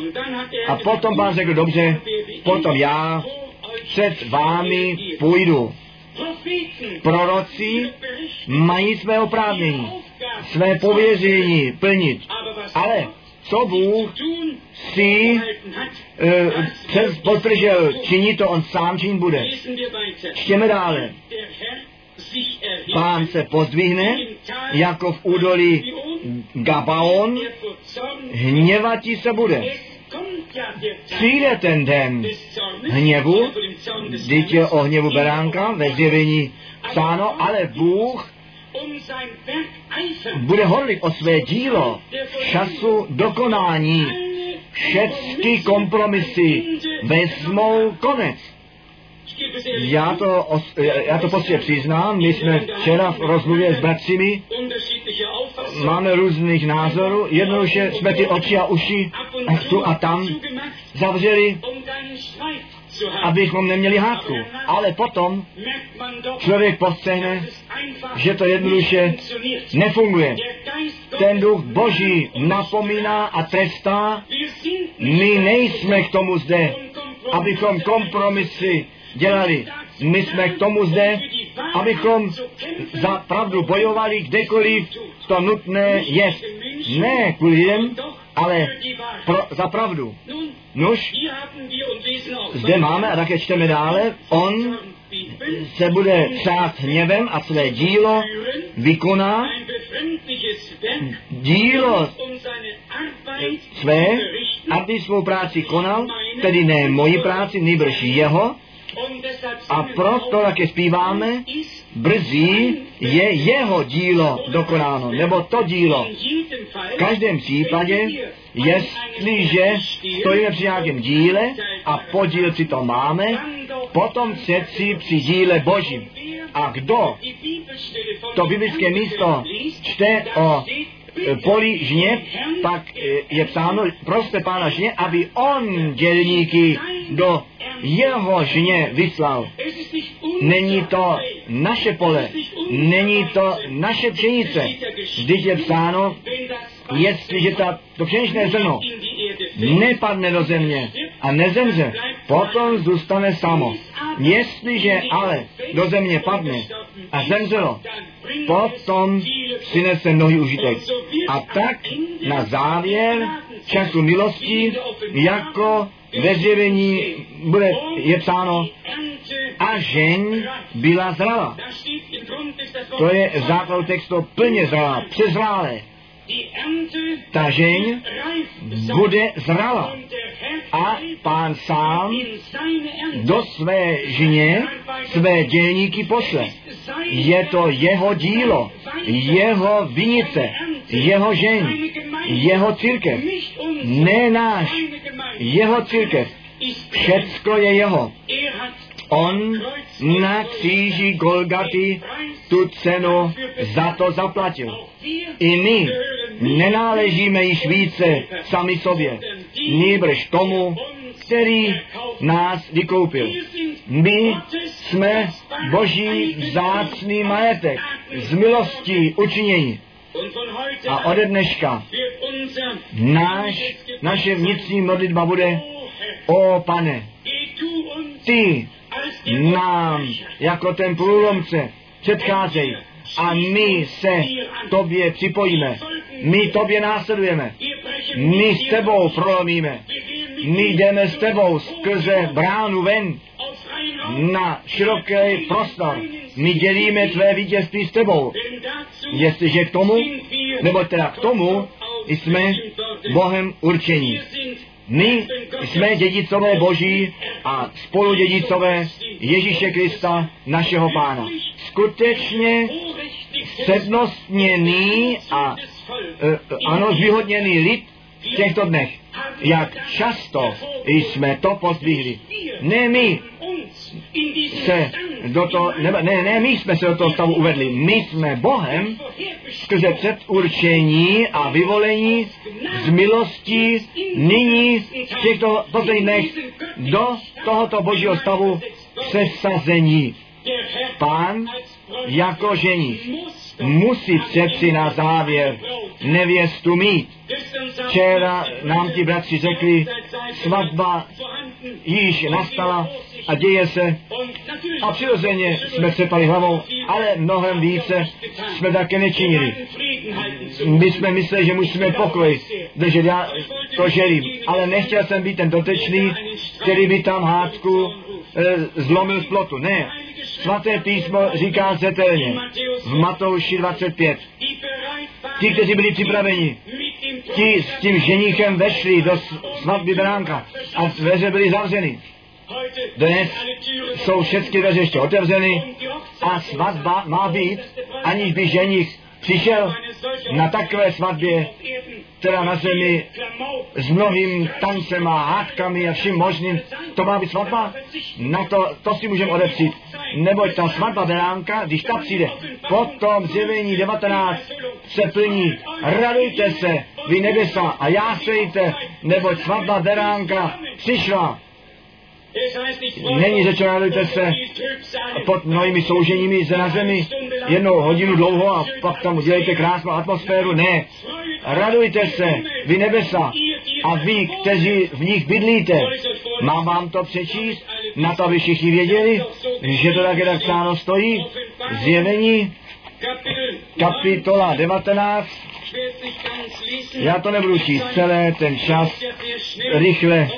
A potom pán řekl, dobře, potom já před vámi půjdu. Proroci mají své oprávnění, své pověření plnit. Ale co Bůh si uh, přes potržel, činí to, on sám činit bude. Čtěme dále. Pán se pozdvihne, jako v údolí Gabaon, hněvatí se bude. Přijde ten den hněvu, dítě o hněvu beránka ve zjevení psáno, ale Bůh bude horlit o své dílo času dokonání. Všechny kompromisy vezmou konec. Já to, já to prostě přiznám, my jsme včera v rozmluvě s bratřimi, máme různých názorů, jednoduše jsme ty oči a uši tu a tam zavřeli, abychom neměli hádku. Ale potom člověk postřehne, že to jednoduše nefunguje. Ten duch Boží napomíná a trestá. My nejsme k tomu zde, abychom kompromisy dělali. My jsme k tomu zde, abychom za pravdu bojovali kdekoliv to nutné je. Ne kvůli lidem, ale pro, za pravdu. Nuž, zde máme a také čteme dále, on se bude třát hněvem a své dílo vykoná, dílo své, aby svou práci konal, tedy ne moji práci, nejbrž jeho, a proto, jak je zpíváme, brzy je jeho dílo dokonáno, nebo to dílo. V každém případě, jestliže stojíme při nějakém díle a podíl při tom máme, potom přeci při díle Božím. A kdo to biblické místo čte o poli žně, pak je psáno prostě pána žně, aby on dělníky do jeho žně vyslal. Není to naše pole, není to naše pšenice. Vždyť je psáno, jestliže ta, to pšeničné zrno nepadne do země a nezemře, potom zůstane samo. Jestliže ale do země padne a zemřelo, potom přinese mnohý užitek. A tak na závěr času milosti, jako ve zjevení bude, je psáno, a žeň byla zrala. To je základ textu plně zralá, přezrálé. Ta žeň bude zrala a pán sám do své žně své dělníky pošle. Je to jeho dílo, jeho vinice, jeho žeň, jeho církev, ne náš, jeho církev. Všecko je jeho. On na kříži Golgaty tu cenu za to zaplatil. I my nenáležíme již více sami sobě, nýbrž tomu, který nás vykoupil. My jsme boží vzácný majetek, z milostí učinění. A ode dneška náš, naše vnitřní modlitba bude, o pane, ty nám jako ten průlomce předcházejí a my se tobě připojíme. My tobě následujeme. My s tebou prolomíme. My jdeme s tebou skrze bránu ven na široký prostor. My dělíme tvé vítězství s tebou. Jestliže k tomu, nebo teda k tomu, jsme Bohem určení. My jsme dědicové Boží a spolu dědicové Ježíše Krista, našeho Pána. Skutečně sednostněný a e, ano, zvýhodněný lid v těchto dnech. Jak často jsme to pozdvihli. Ne my se do toho, ne, ne, ne, my jsme se do toho stavu uvedli. My jsme Bohem skrze předurčení a vyvolení z milostí nyní v těchto posledních do tohoto božího stavu sesazení. Pán jako žení musí přeci na závěr nevěstu mít. Včera nám ti bratři řekli, svatba již nastala a děje se. A přirozeně jsme přepali hlavou, ale mnohem více jsme také nečinili. My jsme mysleli, že musíme pokoj držet, já to želím, ale nechtěl jsem být ten dotečný, který by tam hádku zlomil z plotu. Ne, svaté písmo říká zetelně v Matouši 25. Ti, kteří byli připraveni, ti s tím ženichem vešli do svatby Beránka a dveře byly zavřeny. Dnes jsou všechny dveře ještě otevřeny a svatba má být, aniž by ženich přišel na takové svatbě, která na zemi s mnohým tancem a hádkami a vším možným, to má být svatba? Na to, to si můžeme odepřít. Neboť ta svatba beránka, když ta přijde, potom zjevení 19 se plní, radujte se, vy nebesa a jásejte, neboť svatba beránka přišla. Není řečeno, radujte se pod mnohými souženími na zemi jednou hodinu dlouho a pak tam udělejte krásnou atmosféru. Ne, radujte se, vy nebesa a vy, kteří v nich bydlíte. Mám vám to přečíst, na to, aby všichni věděli, že to také tak psáno stojí. Zjevení, kapitola 19, já to nebudu číst celé, ten čas rychle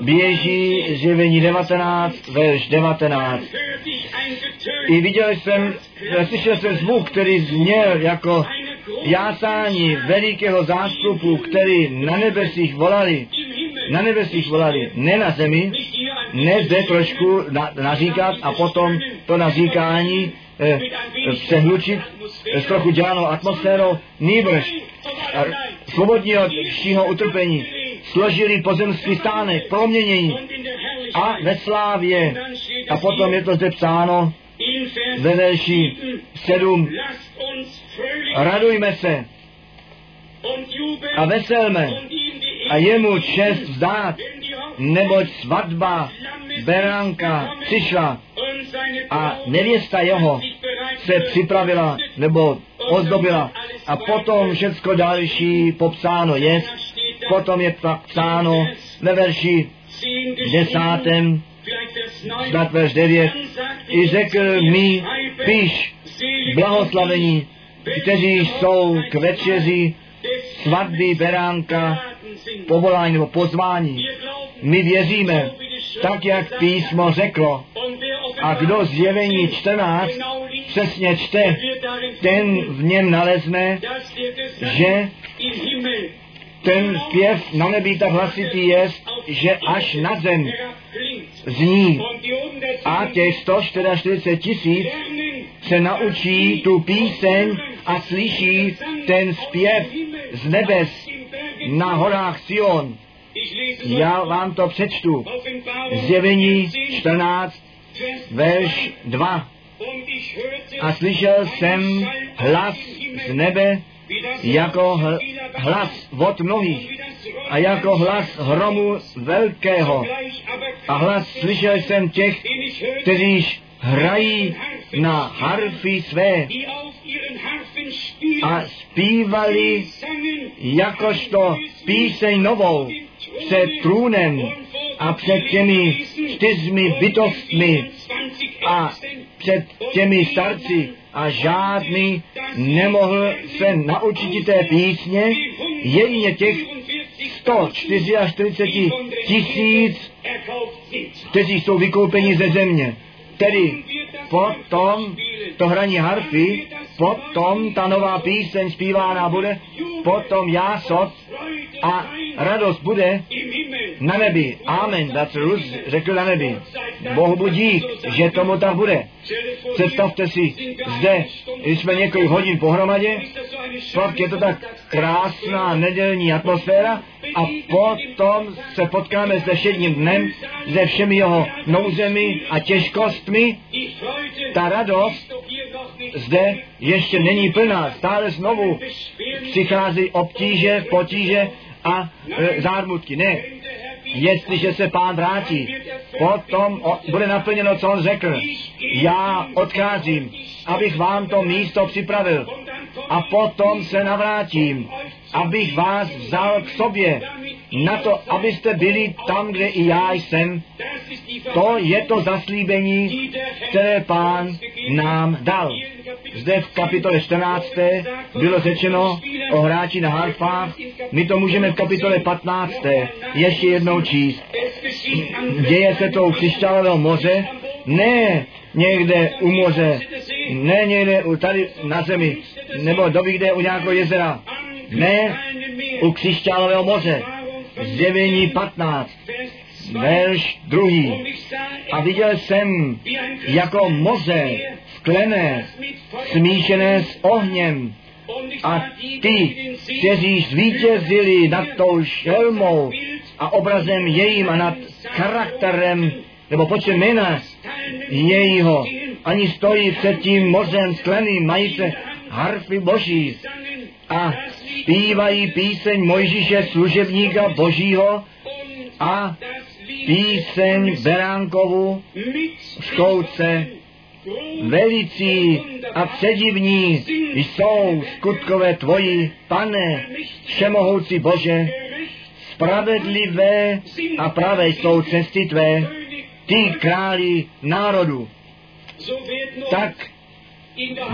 běží, zjevení 19, verš 19. I viděl jsem, slyšel jsem zvuk, který zněl jako jásání velikého zástupu, který na nebesích volali, na nebesích volali, ne na zemi, ne zde trošku na, naříkat a potom to naříkání eh, přehlučit s trochu dělanou atmosférou, nýbrž svobodního všího utrpení, složili pozemský stánek, proměnění a ve slávě. A potom je to zde psáno ve verši 7. Radujme se a veselme a jemu čest vzdát, neboť svatba beránka přišla a nevěsta jeho se připravila nebo ozdobila a potom všecko další popsáno je, potom je psáno ve verši desátém, snad verš devět, i řekl mi, píš, blahoslavení, kteří jsou k večeři svatby beránka povolání nebo pozvání. My věříme, tak jak písmo řeklo. A kdo zjevení 14 přesně čte, ten v něm nalezne, že ten zpěv na nebi tak hlasitý je, že až na zem zní. A těch 144 tisíc se naučí tu píseň a slyší ten zpěv z nebes na horách Sion. Já vám to přečtu. Zjevení 14, verš 2. A slyšel jsem hlas z nebe jako hlas od mnohých a jako hlas hromu velkého. A hlas slyšel jsem těch, kteří hrají na harfy své a zpívali jakožto píseň novou před trůnem a před těmi čtyřmi bytostmi a před těmi starci a žádný nemohl se naučit té písně, jedině těch 144 tisíc, kteří jsou vykoupeni ze země. Tedy potom to hraní harfy, potom ta nová píseň zpívána bude, potom jásot a radost bude na nebi. Amen. Bratr Rus řekl na nebi. Bohu budík, že tomu tak bude. Představte si, zde jsme několik hodin pohromadě, pak je to tak krásná nedělní atmosféra a potom se potkáme se všedním dnem, se všemi jeho nouzemi a těžkostmi. Ta radost zde ještě není plná. Stále znovu přichází obtíže, potíže a e, zármutky. Ne, jestliže se pán vrátí, potom o, bude naplněno, co on řekl. Já odcházím, abych vám to místo připravil a potom se navrátím, abych vás vzal k sobě, na to, abyste byli tam, kde i já jsem. To je to zaslíbení, které pán nám dal. Zde v kapitole 14. bylo řečeno o hráči na harfách. My to můžeme v kapitole 15. ještě jednou číst. Děje se to u křišťálového moře, ne někde u moře, ne někde tady na zemi, nebo doby, kde u nějakého jezera, ne u křišťálového moře. Zjevení 15, verš druhý. A viděl jsem jako moře sklené, smíšené s ohněm. A ty, kteří zvítězili nad tou šelmou a obrazem jejím a nad charakterem nebo počet jména jejího, ani stojí před tím mořem skleným, mají se harfy boží a zpívají píseň Mojžíše služebníka božího a píseň Beránkovu škouce velicí a předivní jsou skutkové tvoji, pane, všemohoucí Bože, spravedlivé a pravé jsou cesty tvé, ty králi národu. Tak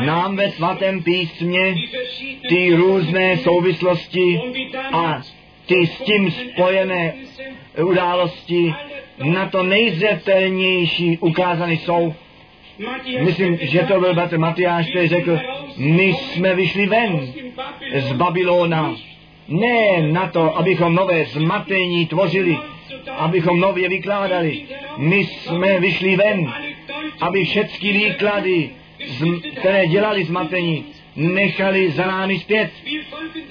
nám ve svatém písmě ty různé souvislosti a ty s tím spojené události na to nejzřetelnější ukázány jsou. Myslím, že to byl bratr Matyáš, který řekl, my jsme vyšli ven z Babylona, ne na to, abychom nové zmatení tvořili, abychom nově vykládali. My jsme vyšli ven, aby všechny výklady, které dělali zmatení, nechali za námi zpět.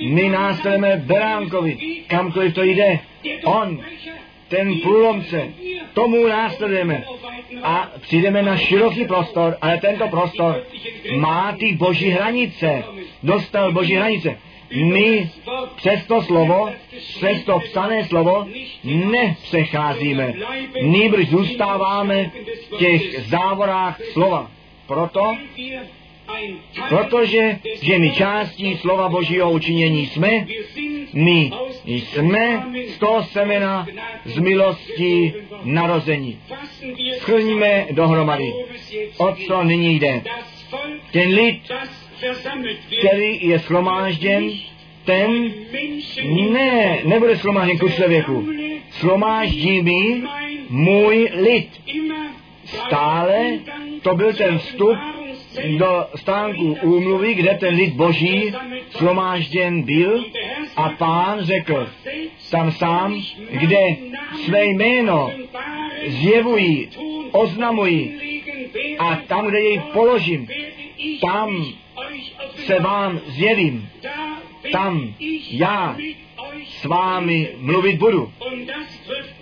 My následujeme Beránkovi, kamkoliv to jde. On, ten průlomce, tomu následujeme a přijdeme na široký prostor, ale tento prostor má ty boží hranice. Dostal boží hranice. My přes to slovo, přes to psané slovo nepřecházíme. Nýbrž zůstáváme v těch závorách slova. Proto Protože, že my částí slova Božího učinění jsme, my jsme z toho semena z milosti narození. Schrníme dohromady, o co nyní jde. Ten lid, který je schromážděn, ten ne, nebude schromážděn ku člověku. Schromáždí mi můj lid. Stále to byl ten vstup do stánku úmluvy, kde ten lid boží slomážděn byl a pán řekl, tam sám, kde své jméno zjevují, oznamují a tam, kde jej položím, tam se vám zjevím, tam já s vámi mluvit budu.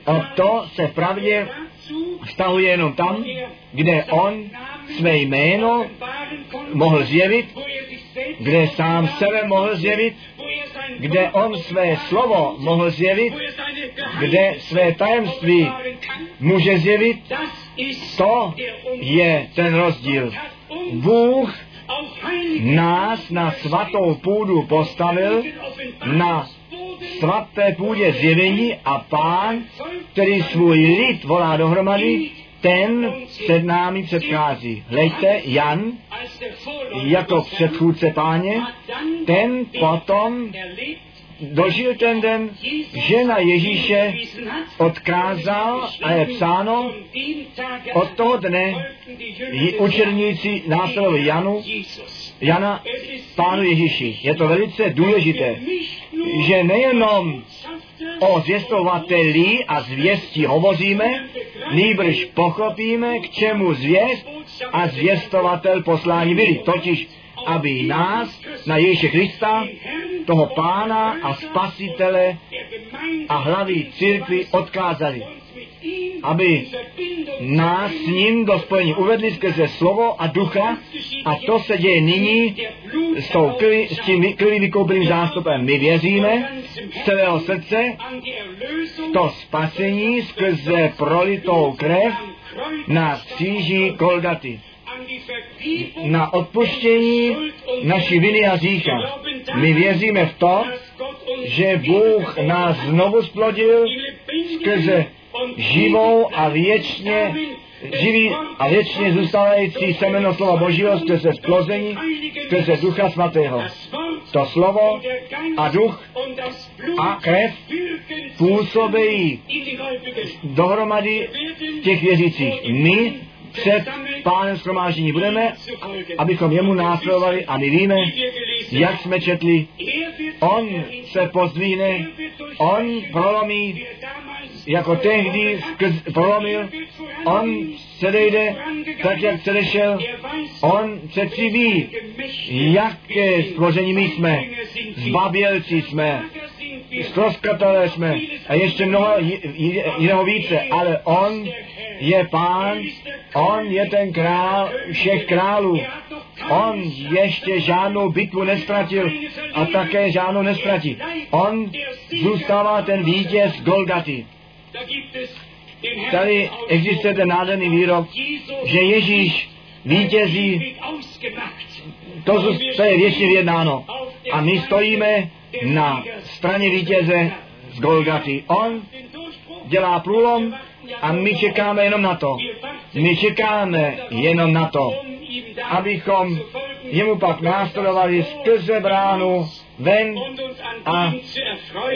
A to se pravdě vztahuje jenom tam, kde on své jméno mohl zjevit, kde sám sebe mohl zjevit, kde on své slovo mohl zjevit, kde své tajemství může zjevit, to je ten rozdíl. Bůh nás na svatou půdu postavil, na svaté půdě zjevení a pán, který svůj lid volá dohromady, ten před námi předchází. Hleďte, Jan, jako předchůdce páně, ten potom dožil ten den, že na Ježíše odkázal a je psáno, od toho dne učerníci následovali Janu, Jana Pánu Ježíši. Je to velice důležité, že nejenom o zvěstovateli a zvěstí hovoříme, nýbrž pochopíme, k čemu zvěst a zvěstovatel poslání byli. Totiž aby nás na Ježíše Krista, toho pána a spasitele a hlavy církvy odkázali. Aby nás s ním do spojení uvedli skrze slovo a ducha a to se děje nyní s, tou krví, s tím krví vykoupeným zástupem. My věříme z celého srdce to spasení skrze prolitou krev na kříži Kolgaty na odpuštění naší viny a řícha. My věříme v to, že Bůh nás znovu splodil skrze živou a věčně živý a věčně zůstávající semeno slova Božího skrze splození, skrze Ducha Svatého. To slovo a duch a krev působí dohromady těch věřících. My před pánem schromáždění budeme, abychom jemu následovali a my víme, jak jsme četli, on se pozdvihne, on prolomí, jako tehdy prolomil, on předejde tak, jak předešel, on přeci ví, jaké stvoření my jsme, zbabělci jsme, ztroskatelé jsme a ještě mnoho jiného více, ale on je pán, on je ten král všech králů. On ještě žádnou bitvu nestratil a také žádnou nestratí. On zůstává ten vítěz Golgaty. Tady existuje ten nádherný výrok, že Ježíš vítězí, to, to je věčně vyjednáno. A my stojíme na straně vítěze z Golgaty. On dělá průlom a my čekáme jenom na to. My čekáme jenom na to, abychom jemu pak následovali skrze bránu ven a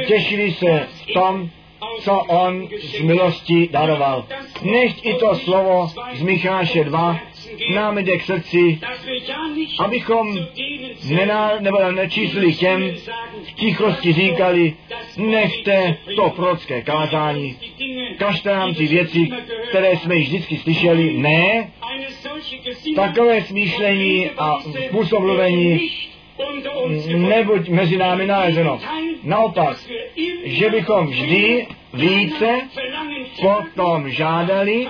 těšili se v tom, co on z milosti daroval. Nechť i to slovo z Micháše 2 nám jde k srdci, abychom nená, nebo nečísli těm, v tichosti říkali, nechte to prorocké kázání, kažte nám ty věci, které jsme již vždycky slyšeli, ne, takové smýšlení a způsob mluvení mezi námi nalezeno. Naopak, že bychom vždy více potom žádali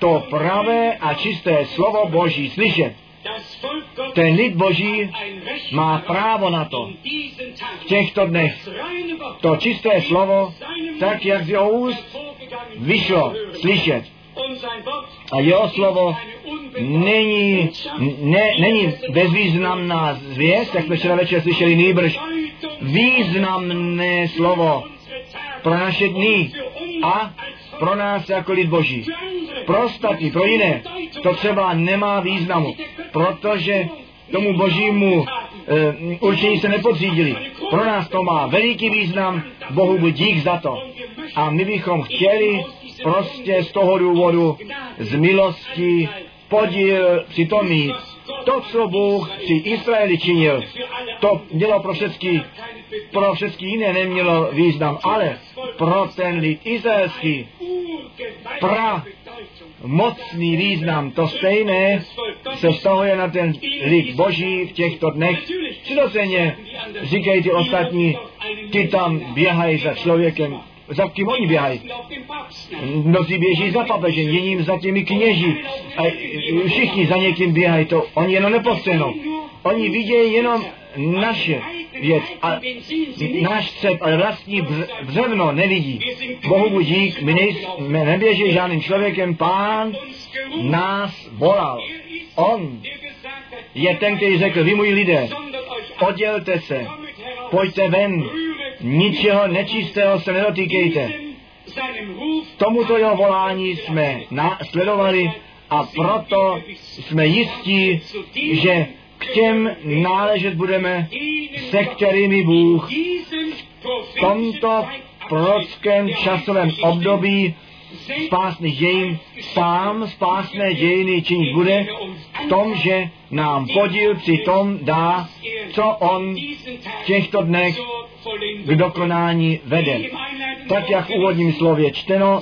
to pravé a čisté slovo Boží slyšet. Ten lid Boží má právo na to v těchto dnech. To čisté slovo, tak jak z jeho úst vyšlo slyšet. A jeho slovo není, ne, není bezvýznamná zvěst, jak jsme včera večer slyšeli, nýbrž významné slovo pro naše dny a pro nás jako lid Boží. Pro ostatní, pro jiné, to třeba nemá významu, protože tomu božímu e, určení se nepodřídili. Pro nás to má veliký význam, Bohu buď dík za to. A my bychom chtěli prostě z toho důvodu, z milosti, podíl při tom mít. To, co Bůh při Izraeli činil, to mělo pro všechny, pro všechny jiné nemělo význam, ale pro ten lid izraelský pra mocný význam. To stejné se vztahuje na ten lid boží v těchto dnech. Přirozeně říkají ty ostatní, ty tam běhají za člověkem, za kým oni běhají? Mnozí běží za papežem, jiním za těmi kněží. A všichni za někým běhají, to oni jenom nepostřehnou. Oni vidějí jenom naše věc a náš cep, ale vlastní břevno nevidí. Bohu dík, my nejsme, neběží žádným člověkem, pán nás volal. On je ten, který řekl, vy můj lidé, oddělte se, pojďte ven, ničeho nečistého se nedotýkejte. Tomuto jeho volání jsme sledovali a proto jsme jistí, že k těm náležet budeme, se kterými Bůh v tomto prorockém časovém období spásný dějin sám spásné dějiny činit bude v tom, že nám podíl při tom dá, co on v těchto dnech k dokonání vede. Tak, jak v úvodním slově čteno,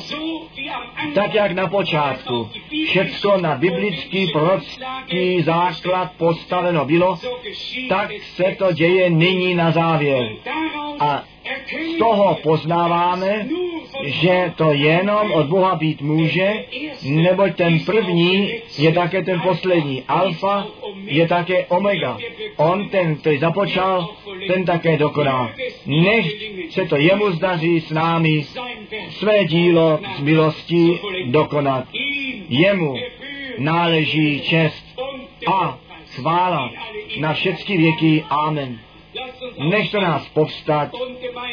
tak, jak na počátku všecko na biblický prorocký základ postaveno bylo, tak se to děje nyní na závěr. A z toho poznáváme, že to jenom od Boha být může, neboť ten první je také ten poslední. Alfa je také omega. On ten, který započal, ten také dokoná. Nech se to jemu zdaří s námi své dílo z milostí dokonat. Jemu náleží čest a chvála na všechny věky. Amen. Nechte nás povstat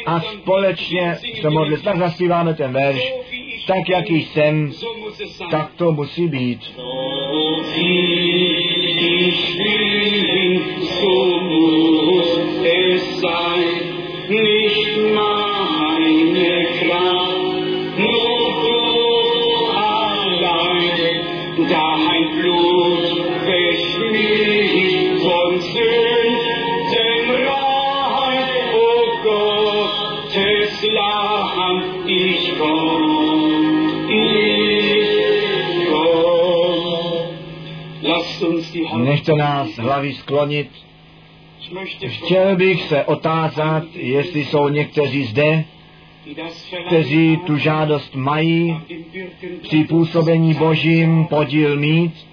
a společně se modlit. Tak zaspíváme ten verš. Tak, jaký jsem, tak to musí být. Nicht meine Kraft, nur du allein, dein Blut verschließt von Sünden rein, o Gottes Lamm, ich komm, Nechte nás hlavy sklonit. Chtěl bych se otázat, jestli jsou někteří zde, kteří tu žádost mají při působení Božím podíl mít,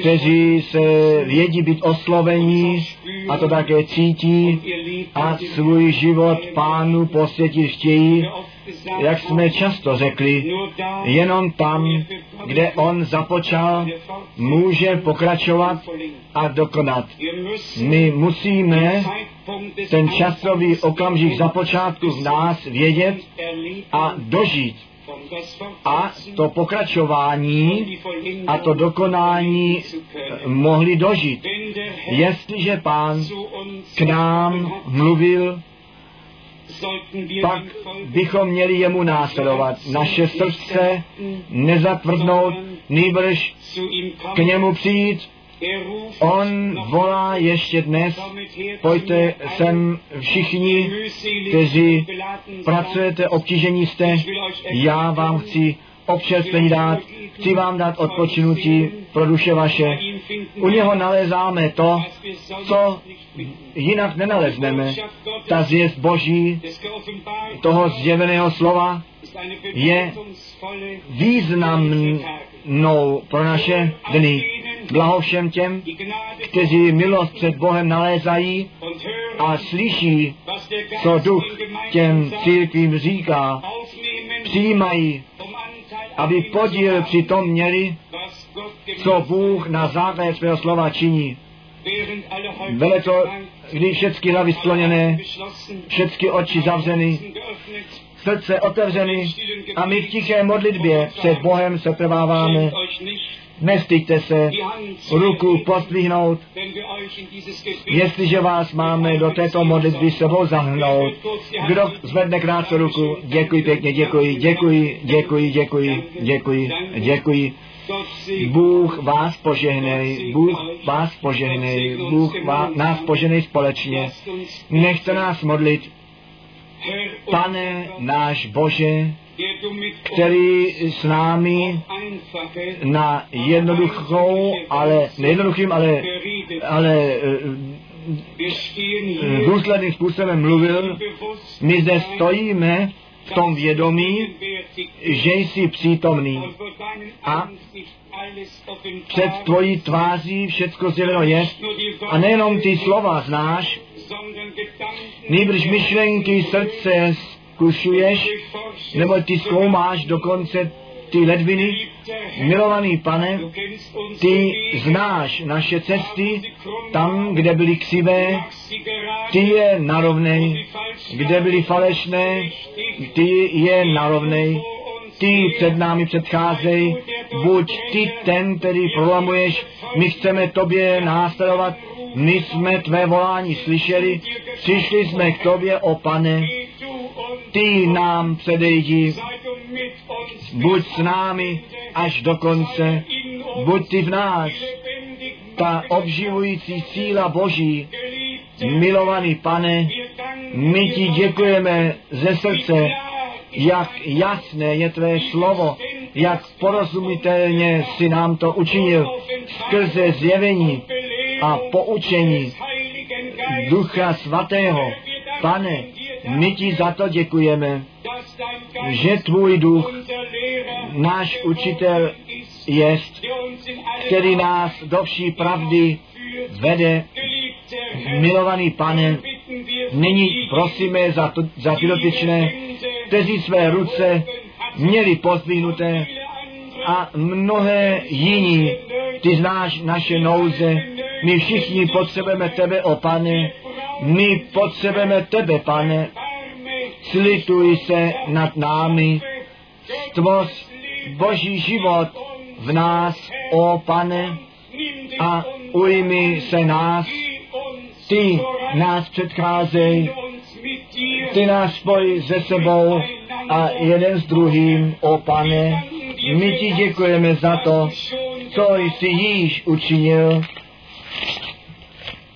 kteří se vědí být oslovení a to také cítí a svůj život pánu posvětit chtějí, jak jsme často řekli, jenom tam, kde on započal, může pokračovat a dokonat. My musíme ten časový okamžik započátku v nás vědět a dožít a to pokračování a to dokonání mohli dožít. Jestliže pán k nám mluvil, pak bychom měli jemu následovat. Naše srdce nezatvrdnout, nýbrž k němu přijít. On volá ještě dnes, pojďte sem všichni, kteří pracujete, obtížení jste, já vám chci občerstvení dát, chci vám dát odpočinutí pro duše vaše. U něho nalezáme to, co jinak nenalezneme. Ta zvěst Boží, toho zjeveného slova, je významnou pro naše dny. Blaho všem těm, kteří milost před Bohem nalézají a slyší, co duch těm církvím říká, přijímají, aby podíl při tom měli, co Bůh na základě svého slova činí. Bylo to, když všechny hlavy skloněné, všechny oči zavřeny, srdce otevřeny a my v tiché modlitbě před Bohem se trváváme. Nestyďte se ruku pozdvihnout, jestliže vás máme do této modlitby sebou zahrnout. Kdo zvedne krátce ruku, děkuji pěkně, děkuji, děkuji, děkuji, děkuji, děkuji, děkuji. Bůh vás požehnej, Bůh vás požehnej, Bůh vás, nás požehnej společně. Nechte nás modlit. Pane náš Bože, který s námi na jednoduchou, ale nejednoduchým, ale, ale eh, důsledným způsobem mluvil. My zde stojíme v tom vědomí, že jsi přítomný. a před tvojí tváří všecko zjeveno je. A nejenom ty slova znáš, nejbrž myšlenky srdce zkušuješ, nebo ty zkoumáš dokonce ty ledviny Milovaný pane, ty znáš naše cesty, tam, kde byly ksivé, ty je narovnej, kde byly falešné, ty je narovnej, ty před námi předcházej, buď ty ten, který prolamuješ, my chceme tobě následovat, my jsme tvé volání slyšeli, přišli jsme k tobě, o pane, ty nám předejdi, buď s námi až do konce, buď ty v nás, ta obživující síla Boží, milovaný pane, my ti děkujeme ze srdce, jak jasné je tvé slovo, jak porozumitelně si nám to učinil skrze zjevení a poučení Ducha Svatého. Pane, my ti za to děkujeme, že tvůj duch, náš učitel jest, který nás do vší pravdy vede. Milovaný pane, nyní prosíme za, to, za ty dotyčné, kteří své ruce měli pozdvihnuté a mnohé jiní. Ty znáš naše nouze, my všichni potřebujeme tebe, o pane, my potřebujeme tebe, pane, slituj se nad námi, stvoř Boží život v nás, o pane, a ujmi se nás, ty nás předcházej, ty nás spoj se sebou a jeden s druhým, o pane, my ti děkujeme za to, co jsi již učinil